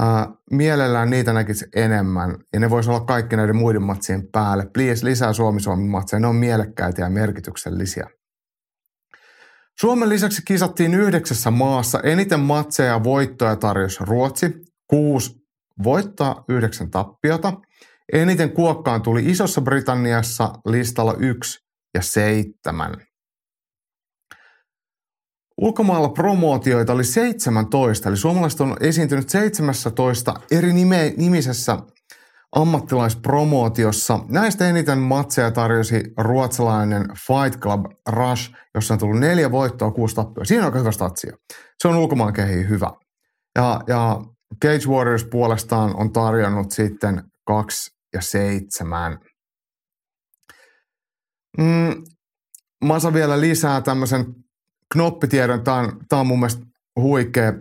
Ää, mielellään niitä näkisi enemmän, ja ne voisi olla kaikki näiden muiden matsien päälle. Please, lisää Suomi-Suomi matseja, ne on mielekkäitä ja merkityksellisiä. Suomen lisäksi kisattiin yhdeksässä maassa. Eniten matseja ja voittoja tarjosi Ruotsi, kuusi voittaa, yhdeksän tappiota. Eniten kuokkaan tuli Isossa Britanniassa listalla yksi ja seitsemän. Ulkomailla promootioita oli 17, eli suomalaiset on esiintynyt 17 eri nime, nimisessä ammattilaispromootiossa. Näistä eniten matseja tarjosi ruotsalainen Fight Club Rush, jossa on tullut neljä voittoa, kuusi tappioa. Siinä on aika hyvä statsia. Se on ulkomaan kehiin hyvä. Ja, ja Cage Warriors puolestaan on tarjonnut sitten kaksi ja seitsemän. Mm, Masa vielä lisää tämmöisen knoppitiedon. Tämä on, tämä on mun mielestä huikea.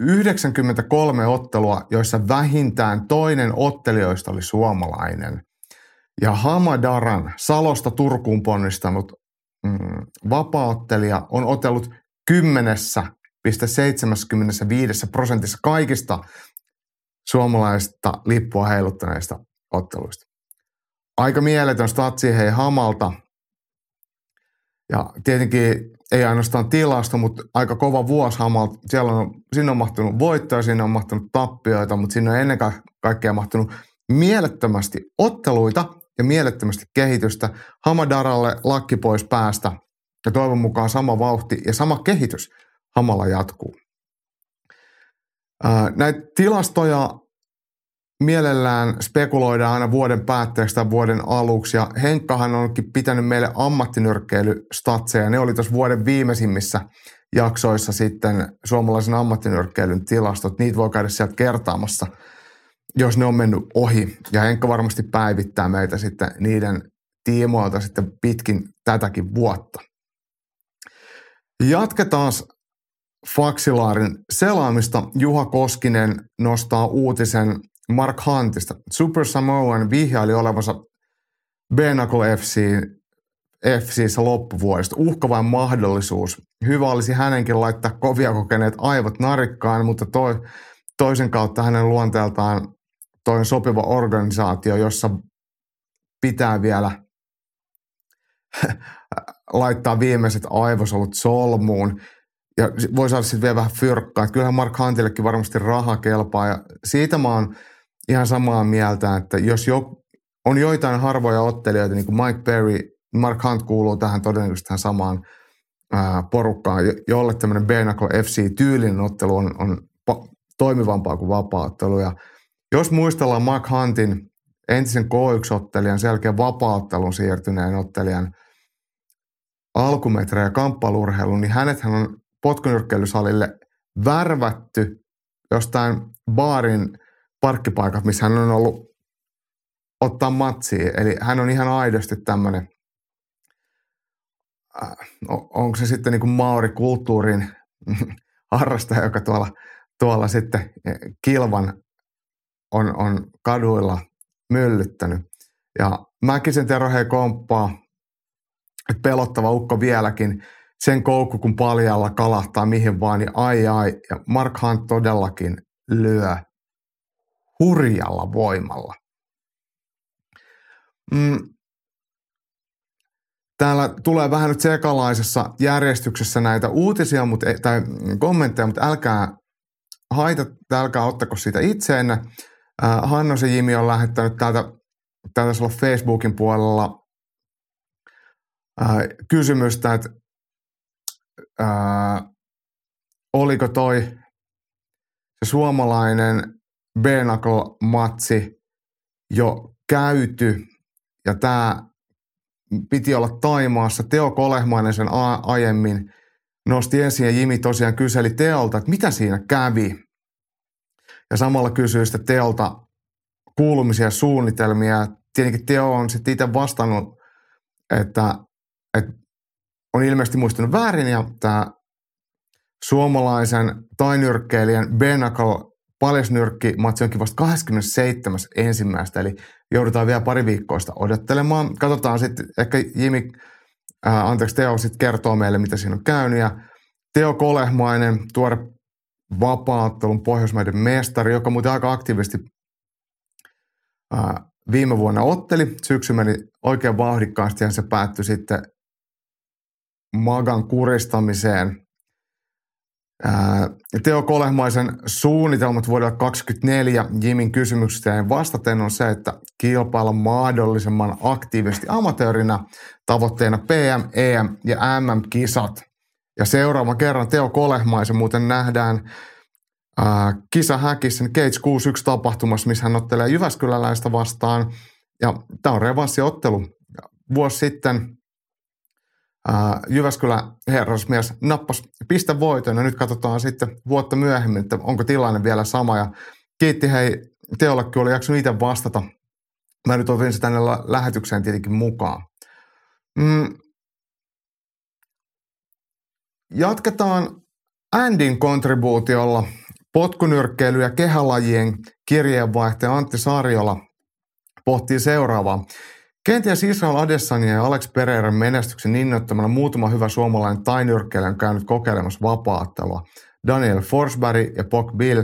93 ottelua, joissa vähintään toinen ottelijoista oli suomalainen. Ja Hamadaran Salosta Turkuun ponnistanut mm, vapaattelija on otellut kymmenessä 75 prosentissa kaikista suomalaisista lippua heiluttaneista otteluista. Aika mieletön statsi hei Hamalta. Ja tietenkin ei ainoastaan tilasto, mutta aika kova vuosi Hamalta. Siellä on, sinne on mahtunut voittoja, sinne on mahtunut tappioita, mutta sinne on ennen kaikkea mahtunut mielettömästi otteluita ja mielettömästi kehitystä. Hamadaralle lakki pois päästä ja toivon mukaan sama vauhti ja sama kehitys – Hamala jatkuu. Näitä tilastoja mielellään spekuloidaan aina vuoden päätteeksi tai vuoden aluksi. Ja Henkkahan onkin pitänyt meille ammattinyrkkeilystatseja. Ne oli tuossa vuoden viimeisimmissä jaksoissa sitten suomalaisen ammattinyrkkeilyn tilastot. Niitä voi käydä sieltä kertaamassa, jos ne on mennyt ohi. Ja Henkka varmasti päivittää meitä sitten niiden tiimoilta sitten pitkin tätäkin vuotta. Jatketaan Faksilaarin selaamista Juha Koskinen nostaa uutisen Mark Huntista. Super Samoan vihjaili olevansa Benacle FC, FCissä loppuvuodesta. Uhka mahdollisuus. Hyvä olisi hänenkin laittaa kovia kokeneet aivot narikkaan, mutta toi, toisen kautta hänen luonteeltaan toi sopiva organisaatio, jossa pitää vielä laittaa viimeiset aivosolut solmuun ja voi saada sitten vielä vähän fyrkkaa. Että kyllähän Mark Huntillekin varmasti raha kelpaa. Ja siitä mä oon ihan samaa mieltä, että jos jo, on joitain harvoja ottelijoita, niin kuin Mike Perry, Mark Hunt kuuluu tähän todennäköisesti tähän samaan ää, porukkaan, jolle tämmöinen Bernacle FC-tyylinen ottelu on, on pa- toimivampaa kuin vapaattelu. Ja jos muistellaan Mark Huntin entisen K1-ottelijan, selkeä vapaattelun siirtyneen ottelijan alkumetrejä kamppailurheilun, niin hänethän on potkunyrkkeilysalille värvätty jostain baarin parkkipaikat, missä hän on ollut ottaa matsia. Eli hän on ihan aidosti tämmöinen, äh, onko se sitten niin kuin maorikulttuurin harrastaja, joka tuolla, tuolla sitten kilvan on, on kaduilla myllyttänyt. Ja Mäkisen Tero hei komppaa, että pelottava ukko vieläkin, sen koukku kun paljalla kalahtaa mihin vaan, niin ai ai. Ja Mark Hunt todellakin lyö hurjalla voimalla. Mm. Täällä tulee vähän nyt sekalaisessa järjestyksessä näitä uutisia mutta, tai kommentteja, mutta älkää haita, älkää ottako siitä itseenne. Äh, Hannosen Jimi on lähettänyt täältä, täältä olla Facebookin puolella kysymystä, että äh, oliko toi se suomalainen Bernacle-matsi jo käyty ja tämä piti olla Taimaassa. Teo Kolehmainen sen a- aiemmin nosti esiin ja Jimi tosiaan kyseli Teolta, että mitä siinä kävi. Ja samalla kysyi sitten Teolta kuulumisia suunnitelmia. Tietenkin Teo on sitten itse vastannut, että, että on ilmeisesti muistunut väärin ja tämä suomalaisen tainyrkkeilijän Benacle paljasnyrkki matsi onkin vasta 27. ensimmäistä, eli joudutaan vielä pari viikkoista odottelemaan. Katsotaan sitten, ehkä Jimi, ää, anteeksi Teo sitten kertoo meille, mitä siinä on käynyt. Ja Teo Kolehmainen, tuore vapaattelun Pohjoismaiden mestari, joka muuten aika aktiivisesti ää, viime vuonna otteli. Syksy meni oikein vauhdikkaasti ja se päättyi sitten Magan kuristamiseen. Teo Kolehmaisen suunnitelmat vuodelle 2024 Jimin kysymykseen vastaten on se, että kilpailla mahdollisimman aktiivisesti amatöörinä tavoitteena PM, EM ja MM-kisat. Ja seuraavan kerran Teo Kolehmaisen muuten nähdään ää, kisahäkissä Cage 61 tapahtumassa, missä hän ottelee Jyväskyläläistä vastaan. Ja tämä on revanssiottelu. Vuosi sitten Äh, Jyväskylä herrasmies nappasi pistevoiton ja nyt katsotaan sitten vuotta myöhemmin, että onko tilanne vielä sama. Ja kiitti hei, teollekin oli jaksanut itse vastata. Mä nyt otin se tänne lähetykseen tietenkin mukaan. Mm. Jatketaan Andin kontribuutiolla potkunyrkkeily- ja kehälajien kirjeenvaihtaja Antti Sarjola pohtii seuraavaa. Kenties Israel Adesanya ja Alex Pereiran menestyksen innoittamana muutama hyvä suomalainen tainyrkkeilijä on käynyt kokeilemassa vapaattelua. Daniel Forsberg ja Pok Bill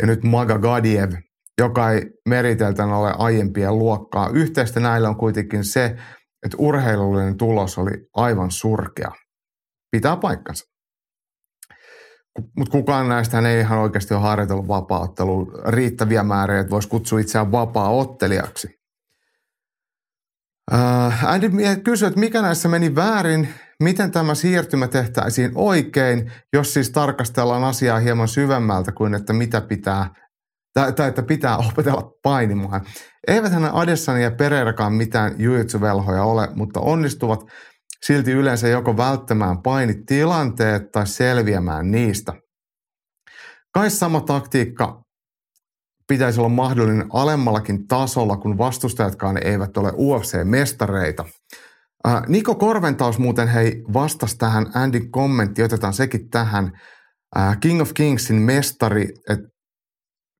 ja nyt Maga Gadiev, joka ei meriteltänä ole aiempien luokkaa. Yhteistä näillä on kuitenkin se, että urheilullinen tulos oli aivan surkea. Pitää paikkansa. Mutta kukaan näistä ei ihan oikeasti ole harjoitellut vapaa riittäviä määriä, että voisi kutsua itseään vapaa-ottelijaksi. Uh, Andy kysyi, että mikä näissä meni väärin, miten tämä siirtymä tehtäisiin oikein, jos siis tarkastellaan asiaa hieman syvemmältä kuin että mitä pitää, tai, tai että pitää opetella painimaan. Eivät hän Adessani ja Pereirakaan mitään jujutsuvelhoja ole, mutta onnistuvat silti yleensä joko välttämään painitilanteet tai selviämään niistä. Kai sama taktiikka pitäisi olla mahdollinen alemmallakin tasolla, kun vastustajatkaan eivät ole UFC-mestareita. Äh, Niko Korventaus muuten hei vastasi tähän Andin kommentti, otetaan sekin tähän. Äh, King of Kingsin mestari, että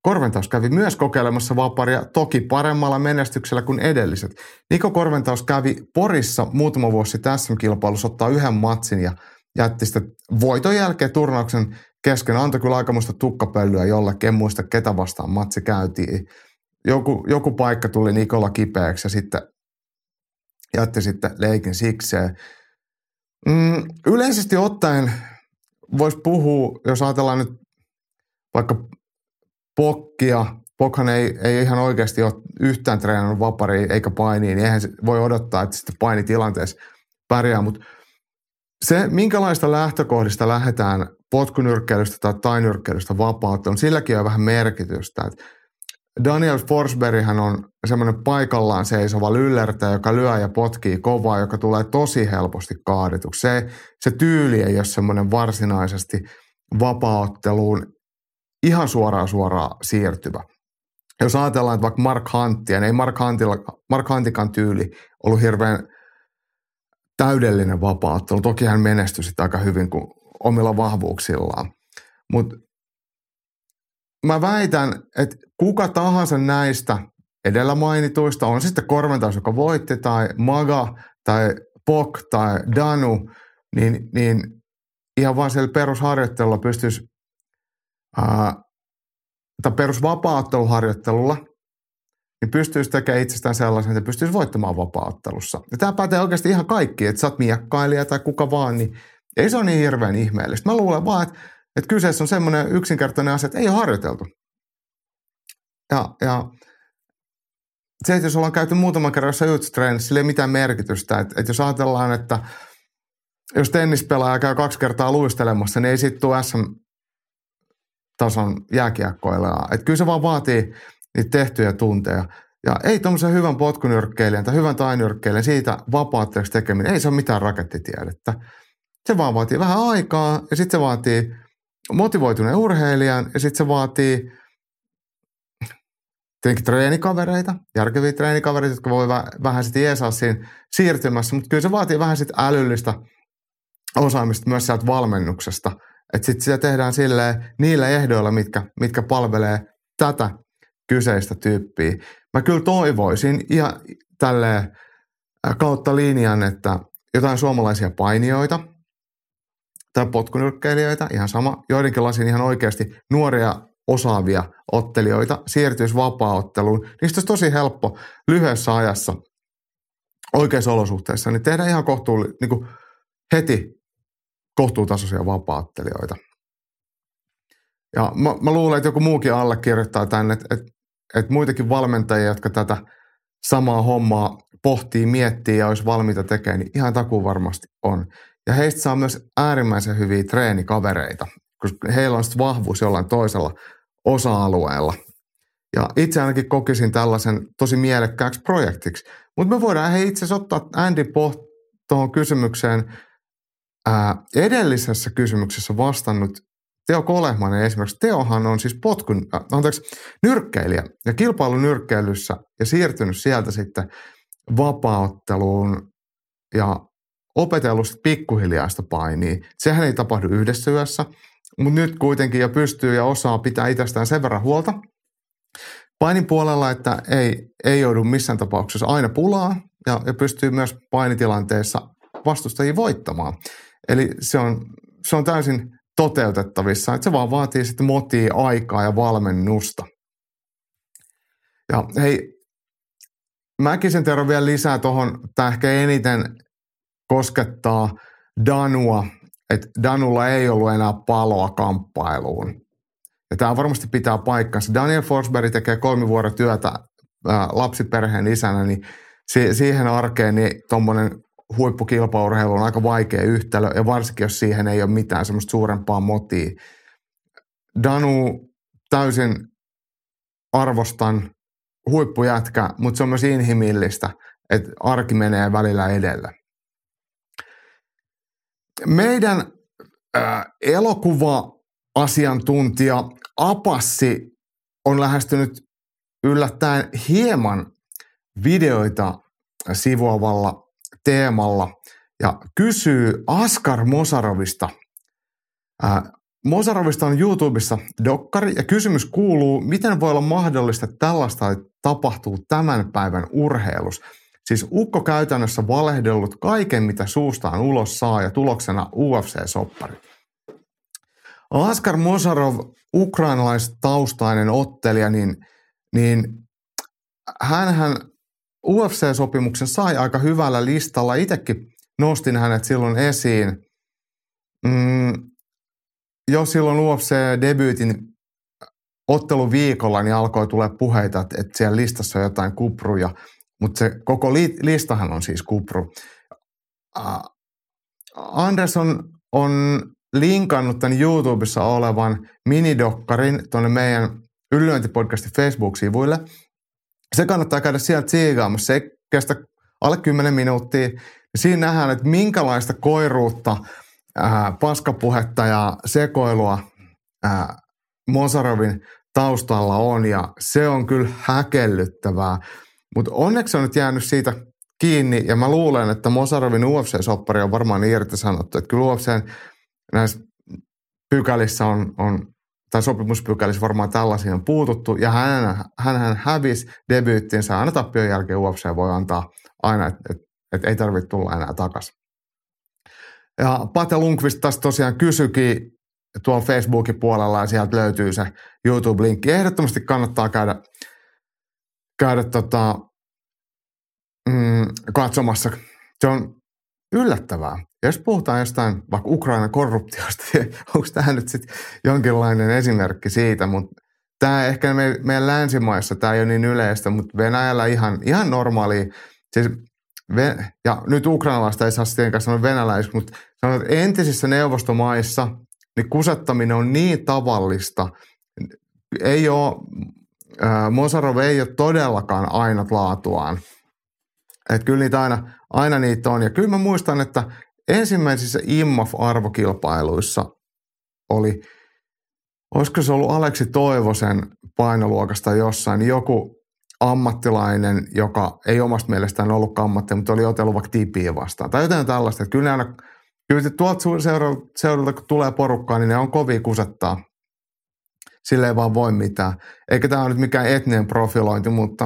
Korventaus kävi myös kokeilemassa vaparia, toki paremmalla menestyksellä kuin edelliset. Niko Korventaus kävi Porissa muutama vuosi tässä kilpailussa ottaa yhden matsin ja jätti sitten voiton jälkeen turnauksen kesken. Antoi kyllä aikamoista tukkapölyä jollekin, en muista ketä vastaan matsi käytiin. Joku, joku paikka tuli Nikola kipeäksi ja sitten jätti sitten leikin sikseen. Mm, yleisesti ottaen voisi puhua, jos ajatellaan nyt vaikka pokkia, Pokhan ei, ei ihan oikeasti ole yhtään treenannut vapari eikä painiin, niin eihän voi odottaa, että sitten painitilanteessa pärjää, mutta se, minkälaista lähtökohdista lähdetään potkunyrkkeilystä tai tainyrkkeilystä vapautta, on silläkin on vähän merkitystä. Daniel Forsberghan on semmoinen paikallaan seisova lyllertäjä, joka lyö ja potkii kovaa, joka tulee tosi helposti kaadituksi. Se, se tyyli ei ole semmoinen varsinaisesti vapautteluun ihan suoraan suoraan siirtyvä. Jos ajatellaan, että vaikka Mark Huntia, niin ei Mark, Huntilla, Mark Huntikan tyyli ollut hirveän täydellinen vapauttelu. Toki hän menestyi sitä aika hyvin kuin omilla vahvuuksillaan. Mutta mä väitän, että kuka tahansa näistä edellä mainituista, on sitten Korventaus, joka voitti, tai Maga, tai Pok, tai Danu, niin, niin ihan vaan siellä perusharjoittelulla pystyisi, ää, tai perusvapaatteluharjoittelulla, niin pystyisi tekemään itsestään sellaisen, että pystyisi voittamaan vapaattelussa. Ja tämä pätee oikeasti ihan kaikki, että sä oot miekkailija tai kuka vaan, niin ei se ole niin hirveän ihmeellistä. Mä luulen vaan, että, että kyseessä on semmoinen yksinkertainen asia, että ei ole harjoiteltu. Ja, ja se, että jos ollaan käyty muutaman kerran jossain jutstreenissä, sillä ei mitään merkitystä. Että, että jos ajatellaan, että jos tennispelaaja käy kaksi kertaa luistelemassa, niin ei siitä tule SM-tason jääkiekkoilija. Että kyllä se vaan vaatii niitä tehtyjä tunteja. Ja ei tuommoisen hyvän potkunyrkkeilijän tai hyvän tainyrkkeilijän siitä vapaatteeksi tekeminen, ei se ole mitään rakettitiedettä. Se vaan vaatii vähän aikaa ja sitten se vaatii motivoituneen urheilijan ja sitten se vaatii tietenkin treenikavereita, järkeviä treenikavereita, jotka voi vähän sitten jeesaa siinä siirtymässä, mutta kyllä se vaatii vähän sitten älyllistä osaamista myös sieltä valmennuksesta. Että sitten sitä tehdään silleen niillä ehdoilla, mitkä, mitkä palvelee tätä kyseistä tyyppiä. Mä kyllä toivoisin ja tälle kautta linjan, että jotain suomalaisia painijoita tai potkunyrkkeilijöitä, ihan sama, joidenkin lasin ihan oikeasti nuoria osaavia ottelijoita siirtyisi vapaaotteluun. Niistä olisi tosi helppo lyhyessä ajassa oikeissa olosuhteissa, niin tehdään ihan kohtuulli, niin kuin heti kohtuutasoisia vapaattelijoita. Ja mä, mä luulen, että joku muukin allekirjoittaa tänne, että, että, että muitakin valmentajia, jotka tätä samaa hommaa pohtii, miettii ja olisi valmiita tekemään, niin ihan takuu varmasti on. Ja heistä saa myös äärimmäisen hyviä treenikavereita, koska heillä on sitten vahvuus jollain toisella osa-alueella. Ja itse ainakin kokisin tällaisen tosi mielekkääksi projektiksi. Mutta me voidaan hei itse asiassa ottaa Andy Poht tuohon kysymykseen ää, edellisessä kysymyksessä vastannut Teo Kolehmanen esimerkiksi. Teohan on siis potkun, äh, anteeksi, nyrkkeilijä ja kilpailunyrkkeilyssä ja siirtynyt sieltä sitten vapautteluun ja opetellut pikkuhiljaista painia. Sehän ei tapahdu yhdessä yössä, mutta nyt kuitenkin jo pystyy ja osaa pitää itsestään sen verran huolta. Painin puolella, että ei, ei joudu missään tapauksessa aina pulaa ja, ja pystyy myös painitilanteessa vastustajia voittamaan. Eli se on, se on täysin toteutettavissa, että se vaan vaatii sitten motia, aikaa ja valmennusta. Ja hei, mäkin sen vielä lisää tuohon, tämä ehkä eniten koskettaa Danua, että Danulla ei ollut enää paloa kamppailuun. Ja tämä varmasti pitää paikkansa. Daniel Forsberg tekee kolme vuoden työtä lapsiperheen isänä, niin si- siihen arkeen niin tuommoinen huippukilpaurheilu on aika vaikea yhtälö, ja varsinkin jos siihen ei ole mitään semmoista suurempaa motia. Danu täysin arvostan huippujätkä, mutta se on myös inhimillistä, että arki menee välillä edellä. Meidän äh, elokuva-asiantuntija Apassi on lähestynyt yllättäen hieman videoita sivuavalla teemalla ja kysyy Askar Mosarovista. Äh, Mosarovista on YouTubessa dokkari ja kysymys kuuluu, miten voi olla mahdollista, että tällaista tapahtuu tämän päivän urheilus. Siis Ukko käytännössä valehdellut kaiken, mitä suustaan ulos saa ja tuloksena UFC-soppari. Askar Mosarov, ukrainalaistaustainen ottelija, niin, niin hän UFC-sopimuksen sai aika hyvällä listalla. Itsekin nostin hänet silloin esiin. Mm, jo silloin UFC-debyytin otteluviikolla niin alkoi tulla puheita, että, että siellä listassa on jotain kupruja, mutta se koko li, listahan on siis kupru. Uh, Anderson on linkannut tämän YouTubessa olevan minidokkarin tuonne meidän Yllyöintipodcastin Facebook-sivuille – se kannattaa käydä sieltä tsiigaamassa. Se kestä alle 10 minuuttia. Siinä nähdään, että minkälaista koiruutta, ää, paskapuhetta ja sekoilua ää, Mosarovin taustalla on ja se on kyllä häkellyttävää. Mutta onneksi on nyt jäänyt siitä kiinni ja mä luulen, että Mosarovin UFC-soppari on varmaan irtisanottu. Että kyllä UFC näissä pykälissä on, on tai sopimuspykälissä varmaan tällaisia on puututtu, ja hän, hän, hävisi debyyttinsä aina tappion jälkeen UFC voi antaa aina, että et, et ei tarvitse tulla enää takaisin. Ja Pate Lundqvist tästä tosiaan kysyikin tuolla Facebookin puolella ja sieltä löytyy se YouTube-linkki. Ehdottomasti kannattaa käydä, käydä tota, mm, katsomassa. Se on yllättävää. Ja jos puhutaan jostain vaikka Ukrainan korruptiosta, onko tämä nyt sitten jonkinlainen esimerkki siitä, mutta tämä ehkä me, meidän länsimaissa tämä ei ole niin yleistä, mutta Venäjällä ihan, ihan normaali. Siis ja nyt ukrainalaista ei saa tietenkään sanoa venäläisiksi, mutta sanon, että entisissä neuvostomaissa niin kusettaminen on niin tavallista. Ei ole, äh, Mosarov ei ole todellakaan aina laatuaan. Että kyllä niitä aina, aina niitä on. Ja kyllä mä muistan, että ensimmäisissä IMMAF-arvokilpailuissa oli, olisiko se ollut Aleksi Toivosen painoluokasta jossain, joku ammattilainen, joka ei omasta mielestään ollut ammatti, mutta oli otellut vaikka tipiä vastaan. Tai jotain tällaista. Että kyllä ne aina, kyllä tuolta seuralta, kun tulee porukkaa, niin ne on kovin kusettaa. Sille ei vaan voi mitään. Eikä tämä ole nyt mikään etninen profilointi, mutta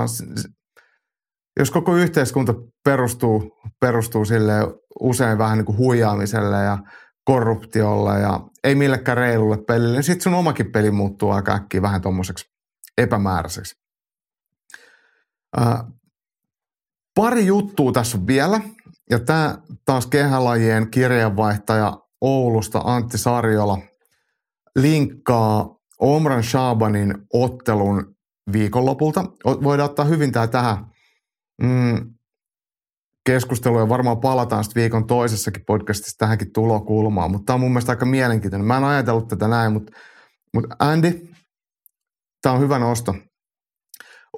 jos koko yhteiskunta perustuu, perustuu sille usein vähän niin kuin huijaamiselle ja korruptiolle ja ei millekään reilulle pelille, niin sitten sun omakin peli muuttuu aika äkkiä vähän tuommoiseksi epämääräiseksi. Ää, pari juttua tässä on vielä, ja tämä taas kehälajien kirjeenvaihtaja Oulusta Antti Sarjola linkkaa Omran Shabanin ottelun viikonlopulta. Voidaan ottaa hyvin tämä tähän mm, keskusteluun ja varmaan palataan sitten viikon toisessakin podcastissa tähänkin tulokulmaan, mutta tämä on mun mielestä aika mielenkiintoinen. Mä en ajatellut tätä näin, mutta, mutta Andy, tämä on hyvä nosto.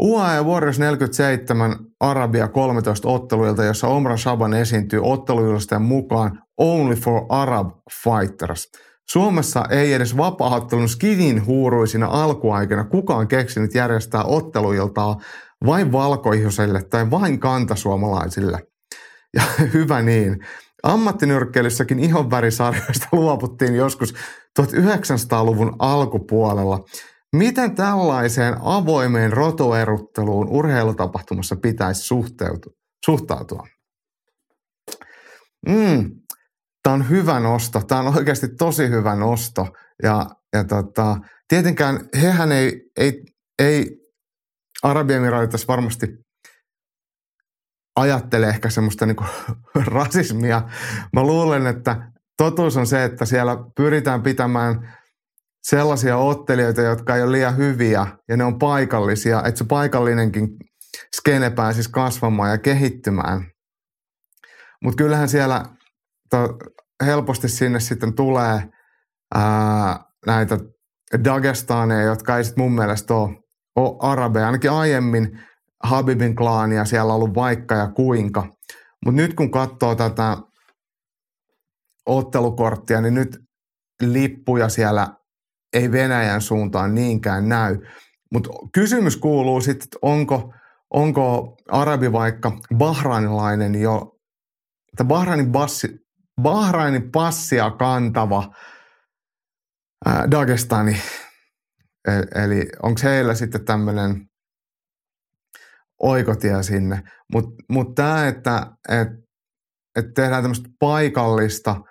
UAE Warriors 47 Arabia 13 otteluilta, jossa Omran Shaban esiintyy ottelujulistajan mukaan Only for Arab Fighters. Suomessa ei edes vapaaottelun skidin huuruisina alkuaikana kukaan keksinyt järjestää otteluiltaa vain valkoihoselle tai vain kantasuomalaisille. Ja hyvä niin. Ammattinyrkkeilyssäkin ihonvärisarjoista luovuttiin joskus 1900-luvun alkupuolella. Miten tällaiseen avoimeen rotoerutteluun urheilutapahtumassa pitäisi suhtautua? Mm, Tämä on hyvä nosto. Tämä on oikeasti tosi hyvä nosto. Ja, ja tota, tietenkään hehän ei, ei, ei Arabiemiraatit varmasti ajattele ehkä semmoista niin rasismia. Mä luulen, että totuus on se, että siellä pyritään pitämään sellaisia ottelijoita, jotka ei ole liian hyviä ja ne on paikallisia, että se paikallinenkin skene pääsisi kasvamaan ja kehittymään. Mutta kyllähän siellä to, helposti sinne sitten tulee ää, näitä Dagestaneja, jotka ei sitten mun mielestä ole, ole arabeja. Ainakin aiemmin Habibin klaania siellä on ollut vaikka ja kuinka. Mutta nyt kun katsoo tätä ottelukorttia, niin nyt lippuja siellä ei Venäjän suuntaan niinkään näy. Mutta kysymys kuuluu sitten, onko, onko arabi vaikka bahrainilainen jo, että Bahrainin, bassi, Bahrainin passia kantava ää, Dagestani, e, eli onko heillä sitten tämmöinen oikotie sinne. Mutta mut, tämä, että et, et tehdään tämmöistä paikallista –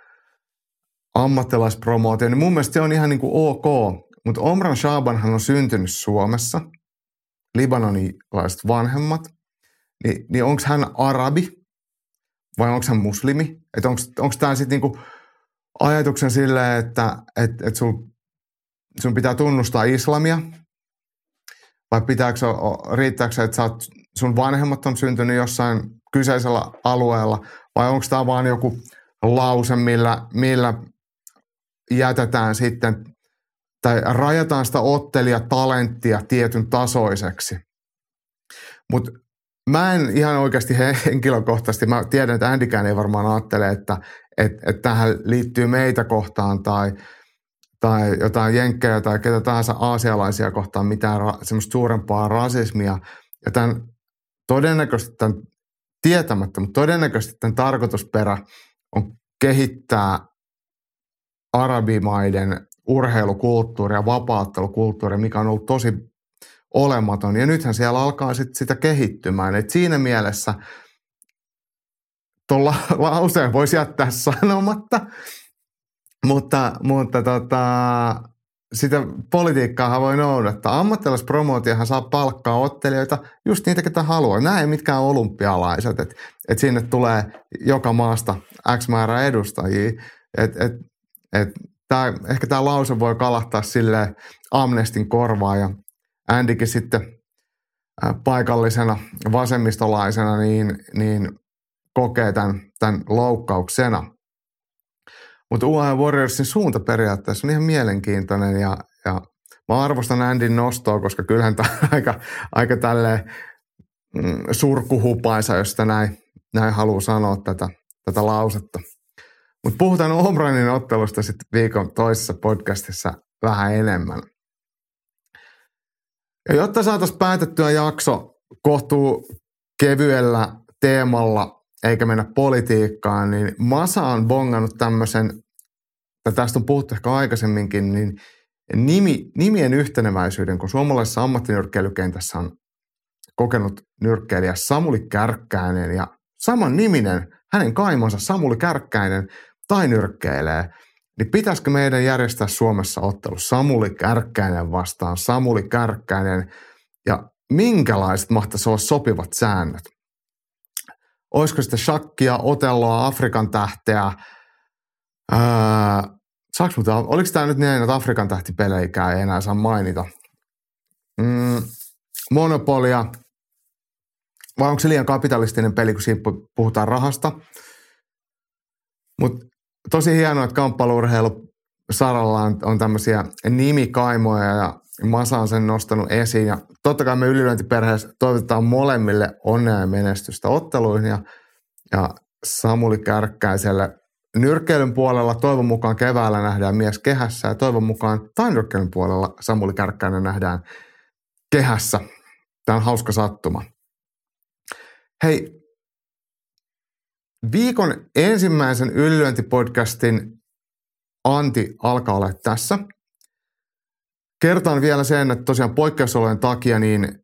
ammattilaispromootio, niin mun mielestä se on ihan niin kuin ok. Mutta Omran Shabanhan on syntynyt Suomessa, libanonilaiset vanhemmat, niin, niin onko hän arabi vai onko hän muslimi? Että onko tämä sitten niinku ajatuksen silleen, että et, et sul, sun pitää tunnustaa islamia vai pitääkö, riittääkö että oot, sun vanhemmat on syntynyt jossain kyseisellä alueella vai onko tämä vaan joku lause, millä, millä jätetään sitten tai rajataan sitä talenttia tietyn tasoiseksi. Mutta mä en ihan oikeasti henkilökohtaisesti, mä tiedän, että Andykään ei varmaan ajattele, että, että, että tähän liittyy meitä kohtaan tai, tai jotain jenkkejä tai ketä tahansa aasialaisia kohtaan mitään ra, semmoista suurempaa rasismia. Ja tämän todennäköisesti tämän tietämättä, mutta todennäköisesti tämän tarkoitusperä on kehittää arabimaiden urheilukulttuuri ja vapaattelukulttuuri, mikä on ollut tosi olematon. Ja nythän siellä alkaa sit sitä kehittymään. Et siinä mielessä tuolla lauseen voisi jättää sanomatta, mutta, mutta tota, sitä politiikkaa voi noudattaa. Ammattilaispromootiahan saa palkkaa ottelijoita, just niitä, ketä haluaa. Nämä ei mitkään olympialaiset, että et sinne tulee joka maasta X määrä edustajia. Et, et, et tää, ehkä tämä lause voi kalahtaa sille Amnestin korvaa ja Andykin sitten paikallisena vasemmistolaisena niin, niin kokee tämän, tämän loukkauksena. Mutta UAE Warriorsin suunta periaatteessa on ihan mielenkiintoinen ja, ja mä arvostan Andin nostoa, koska kyllähän tämä on aika, aika tälleen mm, surkuhupaisa, jos sitä näin, näin haluaa sanoa tätä, tätä lausetta. Mutta puhutaan Omranin ottelusta sitten viikon toisessa podcastissa vähän enemmän. Ja jotta saataisiin päätettyä jakso kohtuu kevyellä teemalla, eikä mennä politiikkaan, niin Masa on bongannut tämmöisen, ja tästä on puhuttu ehkä aikaisemminkin, niin nimi, nimien yhteneväisyyden, kun suomalaisessa ammattinyrkkeilykentässä on kokenut nyrkkeilijä Samuli Kärkkäinen ja saman niminen, hänen kaimonsa Samuli Kärkkäinen tai nyrkkeilee, niin pitäisikö meidän järjestää Suomessa ottelu Samuli Kärkkäinen vastaan Samuli Kärkkäinen ja minkälaiset mahtaisi olla sopivat säännöt? Olisiko sitten shakkia, otelloa, Afrikan tähteä? Öö, saaks muuta, oliko tämä nyt niin, että Afrikan tähtipeleikään ei enää saa mainita? Mm, monopolia, vai onko se liian kapitalistinen peli, kun siinä puhutaan rahasta? Mutta tosi hienoa, että kamppailurheilu saralla on, on tämmöisiä nimikaimoja ja Masa on sen nostanut esiin. Ja totta kai me ylilöintiperheessä toivotetaan molemmille onnea ja menestystä otteluihin ja, ja Samuli Kärkkäiselle nyrkkeilyn puolella toivon mukaan keväällä nähdään mies kehässä ja toivon mukaan tainyrkkeilyn puolella Samuli Kärkkäinen nähdään kehässä. Tämä on hauska sattuma. Hei, viikon ensimmäisen ylilyöntipodcastin Anti alkaa olla tässä – Kertaan vielä sen, että tosiaan poikkeusolojen takia niin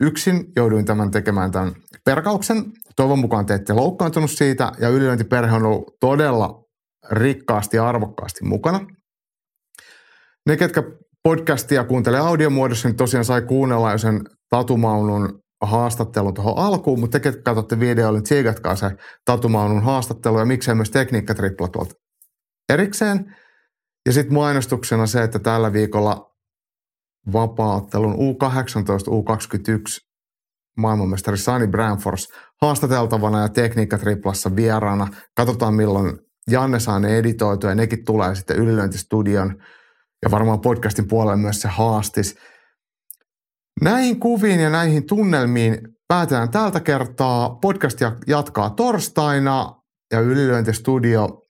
yksin jouduin tämän tekemään tämän perkauksen. Toivon mukaan te ette loukkaantunut siitä ja ylilöintiperhe on ollut todella rikkaasti ja arvokkaasti mukana. Ne, ketkä podcastia kuuntelee audiomuodossa, niin tosiaan sai kuunnella jo sen Tatumaunun haastattelun tuohon alkuun, mutta te, katsotte videolle, niin tsiigatkaa se Tatumaunun haastattelu ja miksei myös tekniikkatripla tuolta erikseen – ja sitten mainostuksena se, että tällä viikolla vapaattelun U18, U21 maailmanmestari Sani Branfors haastateltavana ja tekniikkatriplassa vieraana. Katsotaan milloin Janne saa ne editoitua ja nekin tulee sitten ylilöintistudion ja varmaan podcastin puolelle myös se haastis. Näihin kuviin ja näihin tunnelmiin päätetään tältä kertaa. Podcast jatkaa torstaina ja ylilöintistudio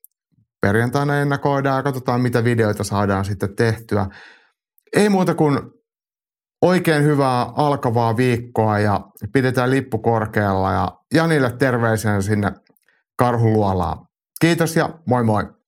perjantaina ennakoidaan ja katsotaan, mitä videoita saadaan sitten tehtyä. Ei muuta kuin oikein hyvää alkavaa viikkoa ja pidetään lippu korkealla ja Janille terveisenä sinne karhuluolaan. Kiitos ja moi moi!